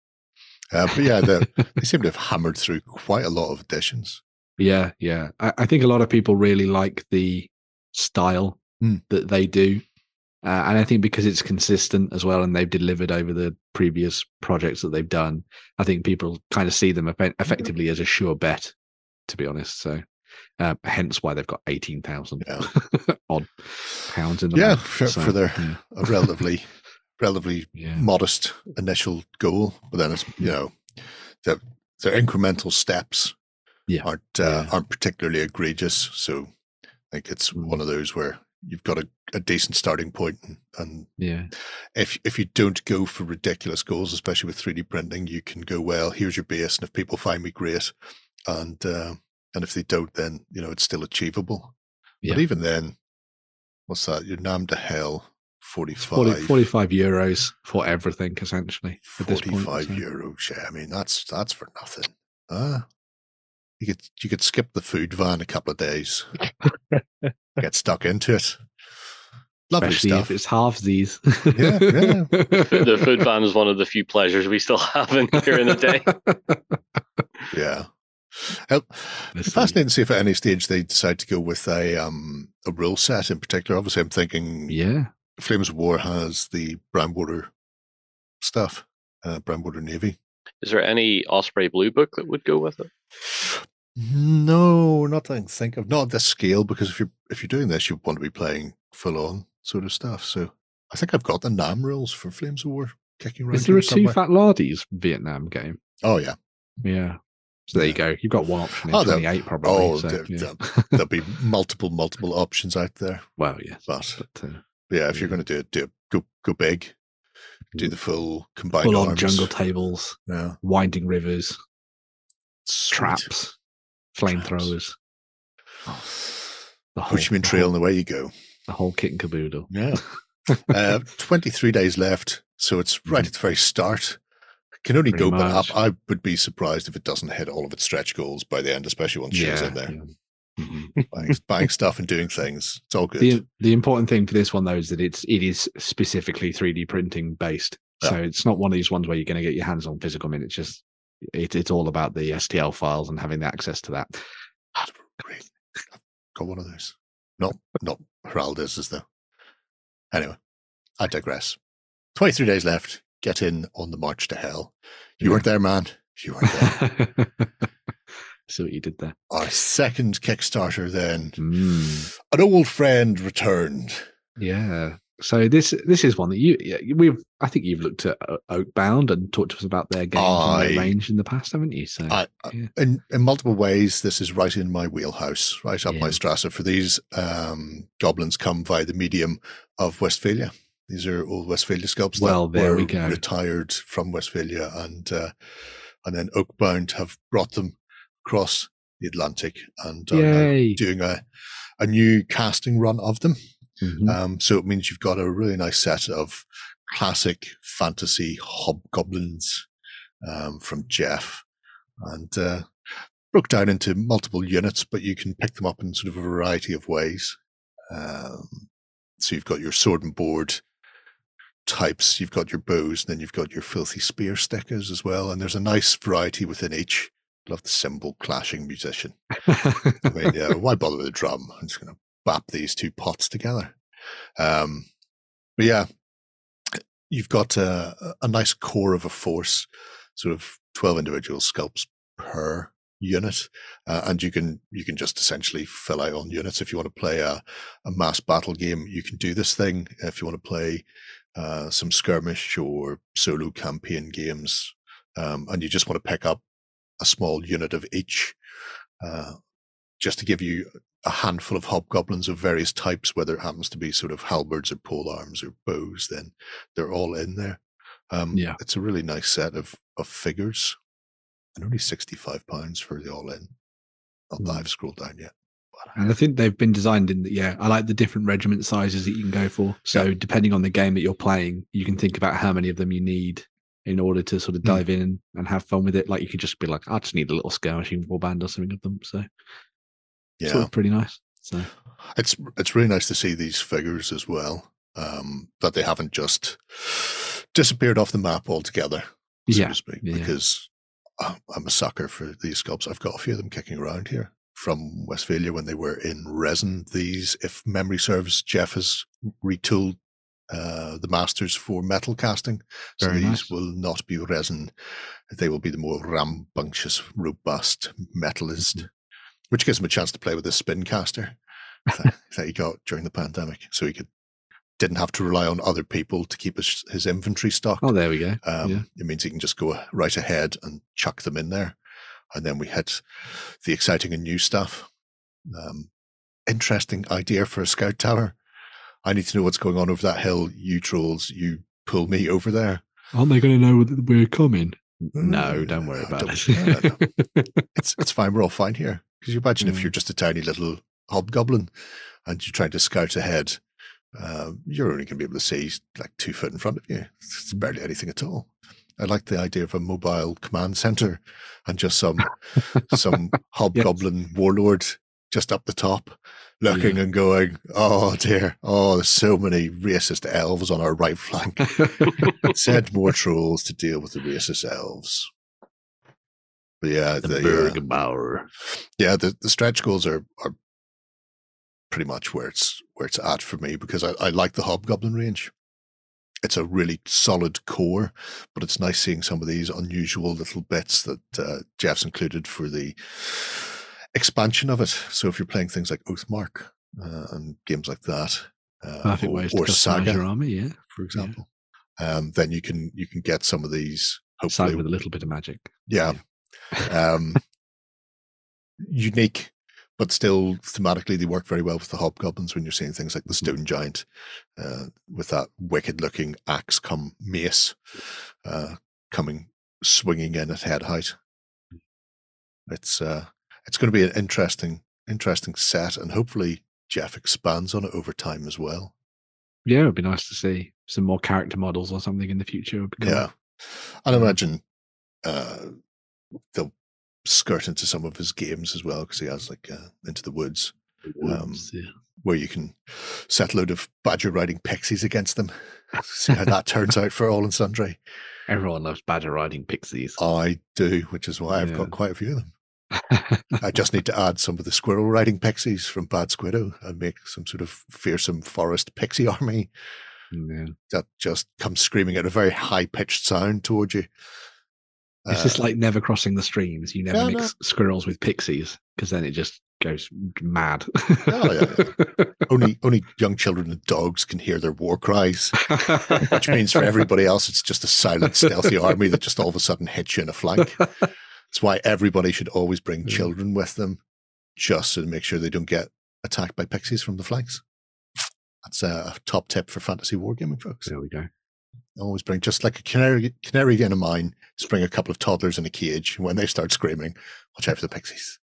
Uh, but yeah, they seem to have hammered through quite a lot of additions. Yeah, yeah. I, I think a lot of people really like the style Hmm. that they do. Uh, and I think because it's consistent as well and they've delivered over the previous projects that they've done, I think people kind of see them effe- effectively as a sure bet, to be honest. So, uh, hence why they've got 18,000 Yeah. odd pounds in the Yeah, for, So, for their yeah, relatively, relatively yeah. modest initial goal, but then it's you know they're incremental steps Yeah. aren't uh, Yeah. aren't particularly egregious. So I think it's Mm. one of those where you've got a, a decent starting point, and, and yeah. if if you don't go for ridiculous goals, especially with three D printing, you can go well. Here's your base, and if people find me, great, and uh, and if they don't, then you know it's still achievable. Yeah. But even then, what's that? You're Nam to hell. 45, 40, 45 euros for everything, essentially. At this point, 45 so. euros. Yeah, I mean that's that's for nothing. Uh, you could you could skip the food van a couple of days, get stuck into it. Lovely Especially stuff. if it's halvesies. Yeah, yeah. The food van is one of the few pleasures we still have in here in the day. Yeah. Uh, Let's fascinating to see if at any stage they decide to go with a um a rule set in particular. Obviously, I'm thinking Yeah. Flames of War has the Brownwater stuff, uh, Brownwater Navy. Is there any Osprey Blue book that would go with it? No, not that I can think of. Not at this scale, because if you're if you're doing this, you want to be playing full on sort of stuff. So I think I've got the NAM rules for Flames of War kicking around Is there here a Too Fat Lardies Vietnam game? oh yeah. Yeah. So there you go. You've got one option in Oh, there- 28 probably. oh, so, there- yeah. There'll be multiple, multiple options out there. well, yes. But But, uh, yeah, if you're going to do it, do it, go go big. Do the full combined full on arms. jungle tables, Yeah. winding rivers, Sweet. traps, flamethrowers. The whole, in trail and away you go. The whole kit and caboodle. Yeah. uh, 23 days left. So it's right at the very start. Can only Pretty go but up. I would be surprised if it doesn't hit all of its stretch goals by the end, especially once Shay's in there. yeah. Mhm. Buying, buying stuff and doing things. It's all good. The the important thing for this one though is that it's it is specifically 3D printing based. So it's not one of these ones where you're going to get your hands on physical miniatures. It, it's all about the STL files and having the access to that. Great. I've got one of those. Not not Heraldez is though. Anyway, I digress. 23 days left. Get in on the march to hell. You Yeah. weren't there, man. You weren't there. See what you did there. Our second Kickstarter then. Mm, An old friend returned. yeah. So this this is one that you we've I think you've looked at Oakbound and talked to us about their games and their range in the past, haven't you? So I, I- yeah. in, in multiple ways, this is right in my wheelhouse, right up my Yeah. strasser. For these um, goblins come via the medium of Westfalia. These are old Westfalia sculpts Well, that there were we go. retired from Westfalia, and uh, and then Oakbound have brought them across the Atlantic and are doing a a new casting run of them. Mhm. Um, so it means you've got a really nice set of classic fantasy hobgoblins um, from Jeff, and uh, broke down into multiple units, but you can pick them up in sort of a variety of ways. Um, so you've got your sword and board types, you've got your bows, and then you've got your filthy spear stickers as well. And there's a nice variety within each. Love the cymbal clashing musician. I mean, yeah, why bother with a drum? I'm just going to bap these two pots together. Um, but yeah, you've got a, a nice core of a force, sort of 12 individual sculpts per unit. Uh, and you can, you can just essentially fill out on units. If you want to play a, a mass battle game, you can do this thing. If you want to play uh, some skirmish or solo campaign games, um, and you just want to pick up a small unit of each, uh, just to give you a handful of hobgoblins of various types, whether it happens to be sort of halberds or pole arms or bows, then they're all in there. Um, Yeah. It's a really nice set of, of figures and only £65 for the all in. Not that Mm. I've scrolled down yet. And I think they've been designed in the, yeah, I like the different regiment sizes that you can go for. So depending on the game that you're playing, you can think about how many of them you need in order to sort of Mm. dive in and have fun with it. Like you could just be like, I just need a little skirmishing warband or something of them. So Yeah. pretty nice. So it's it's really nice to see these figures as well. Um, that they haven't just disappeared off the map altogether, so yeah, to speak. yeah. Because uh, I'm a sucker for these sculpts. I've got a few of them kicking around here from Westfalia when they were in resin. These, if memory serves, Jeff has retooled uh, the masters for metal casting. So Very these nice. will not be resin. They will be the more rambunctious, robust metallist, Mm-hmm. Which gives him a chance to play with the spin caster that, that he got during the pandemic. So he could didn't have to rely on other people to keep his, his inventory stocked. oh, there we go. Um, yeah. It means he can just go right ahead and chuck them in there. And then we hit the exciting and new stuff. Um, interesting idea for a scout tower. I need to know what's going on over that hill. You trolls, you pull me over there. Aren't they going to know that we're coming? No, Mm, don't worry no, about don't- it. It's it's fine. We're all fine here. Because you imagine if Mm. you're just a tiny little hobgoblin and you're trying to scout ahead, uh, you're only going to be able to see like two foot in front of you. It's barely anything at all. I like the idea of a mobile command center and just some some hobgoblin warlord just up the top, looking and going, "Oh dear, oh, there's so many racist elves on our right flank. Send more trolls to deal with the racist elves." Yeah, the the, Bergbauer. yeah, the, the stretch goals are are pretty much where it's where it's at for me because I, I like the Hobgoblin range. It's a really solid core, but it's nice seeing some of these unusual little bits that uh, Jeff's included for the expansion of it. So if you're playing things like Oathmark uh, and games like that, uh, or, or Saga, army. Yeah, for example, um, then you can you can get some of these side hopefully with a little bit of magic. yeah. Um, unique, but still thematically they work very well with the hobgoblins when you're seeing things like the stone giant uh, with that wicked looking axe come mace uh, coming swinging in at head height. It's uh, it's going to be an interesting interesting set, and hopefully Jeff expands on it over time as well. Yeah, it'd be nice to see some more character models or something in the future. would be cool. Yeah, and I imagine uh, they'll skirt into some of his games as well because he has like uh, Into the Woods, um, Woods, yeah. where you can set a load of badger riding pixies against them. See how that turns out for all and sundry. Everyone loves badger riding pixies. I do, which is why I've Yeah. got quite a few of them. I just need to add some of the squirrel riding pixies from Bad Squiddo and make some sort of fearsome forest pixie army yeah. that just comes screaming at a very high pitched sound towards you. It's just Uh, like never crossing the streams. You never Yeah, mix squirrels with pixies because then it just goes mad. Oh, yeah, only only young children and dogs can hear their war cries, which means for everybody else it's just a silent, stealthy army that just all of a sudden hits you in the flank. That's why everybody should always bring children with them, just to make sure they don't get attacked by pixies from the flanks. That's a top tip for fantasy wargaming, folks. there we go. Always bring just like a canary canary again of mine. Just bring a couple of toddlers in a cage. When they start screaming, watch out for the pixies.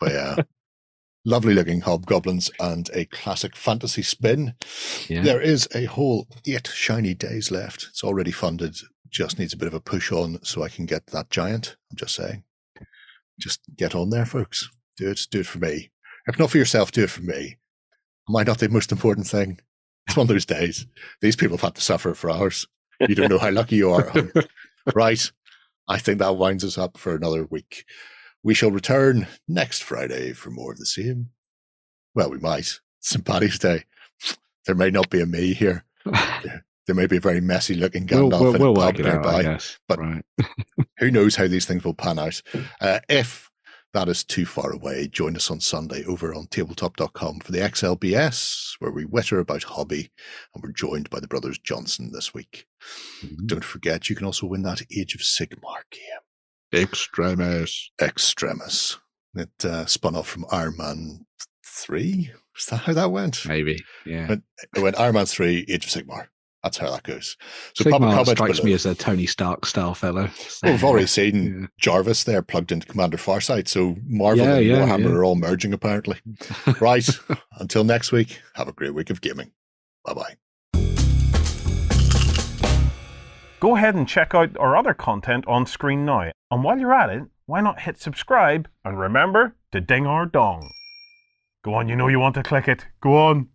but yeah, lovely looking hobgoblins and a classic fantasy spin. Yeah. There is a whole eight shiny days left. It's already funded. Just needs a bit of a push on so I can get that giant. I'm just saying. Just get on there, folks. Do it. Do it for me. If not for yourself, do it for me. Am I not the most important thing? It's one of those days. These people have had to suffer for hours. You don't know how lucky you are. right. I think that winds us up for another week. We shall return next Friday for more of the same. Well, we might. St. Paddy's Day. There may not be a me here. There may be a very messy looking we'll Gandalf we'll, in a we'll pub work it out, I nearby. guess. but- right. Who knows how these things will pan out? Uh, if that is too far away, join us on Sunday over on tabletop.com for the XLBS, where we witter about hobby, and we're joined by the brothers Johnson this week. Mm-hmm. Don't forget, you can also win that Age of Sigmar game. Extremis. Extremis. It uh, spun off from Iron Man 3. Is that how that went? Maybe. Yeah. But it went Iron Man 3, Age of Sigmar. That's how that goes. So pop a Sigmar strikes below. me as a Tony Stark style fellow. Well, we've already seen Yeah. Jarvis there plugged into Commander Farsight, so Marvel Yeah, and yeah, Warhammer yeah. are all merging apparently. Right. Until next week, have a great week of gaming. Bye bye. Go ahead and check out our other content on screen now. And while you're at it, why not hit subscribe and remember to ding our dong. Go on, you know you want to click it. Go on.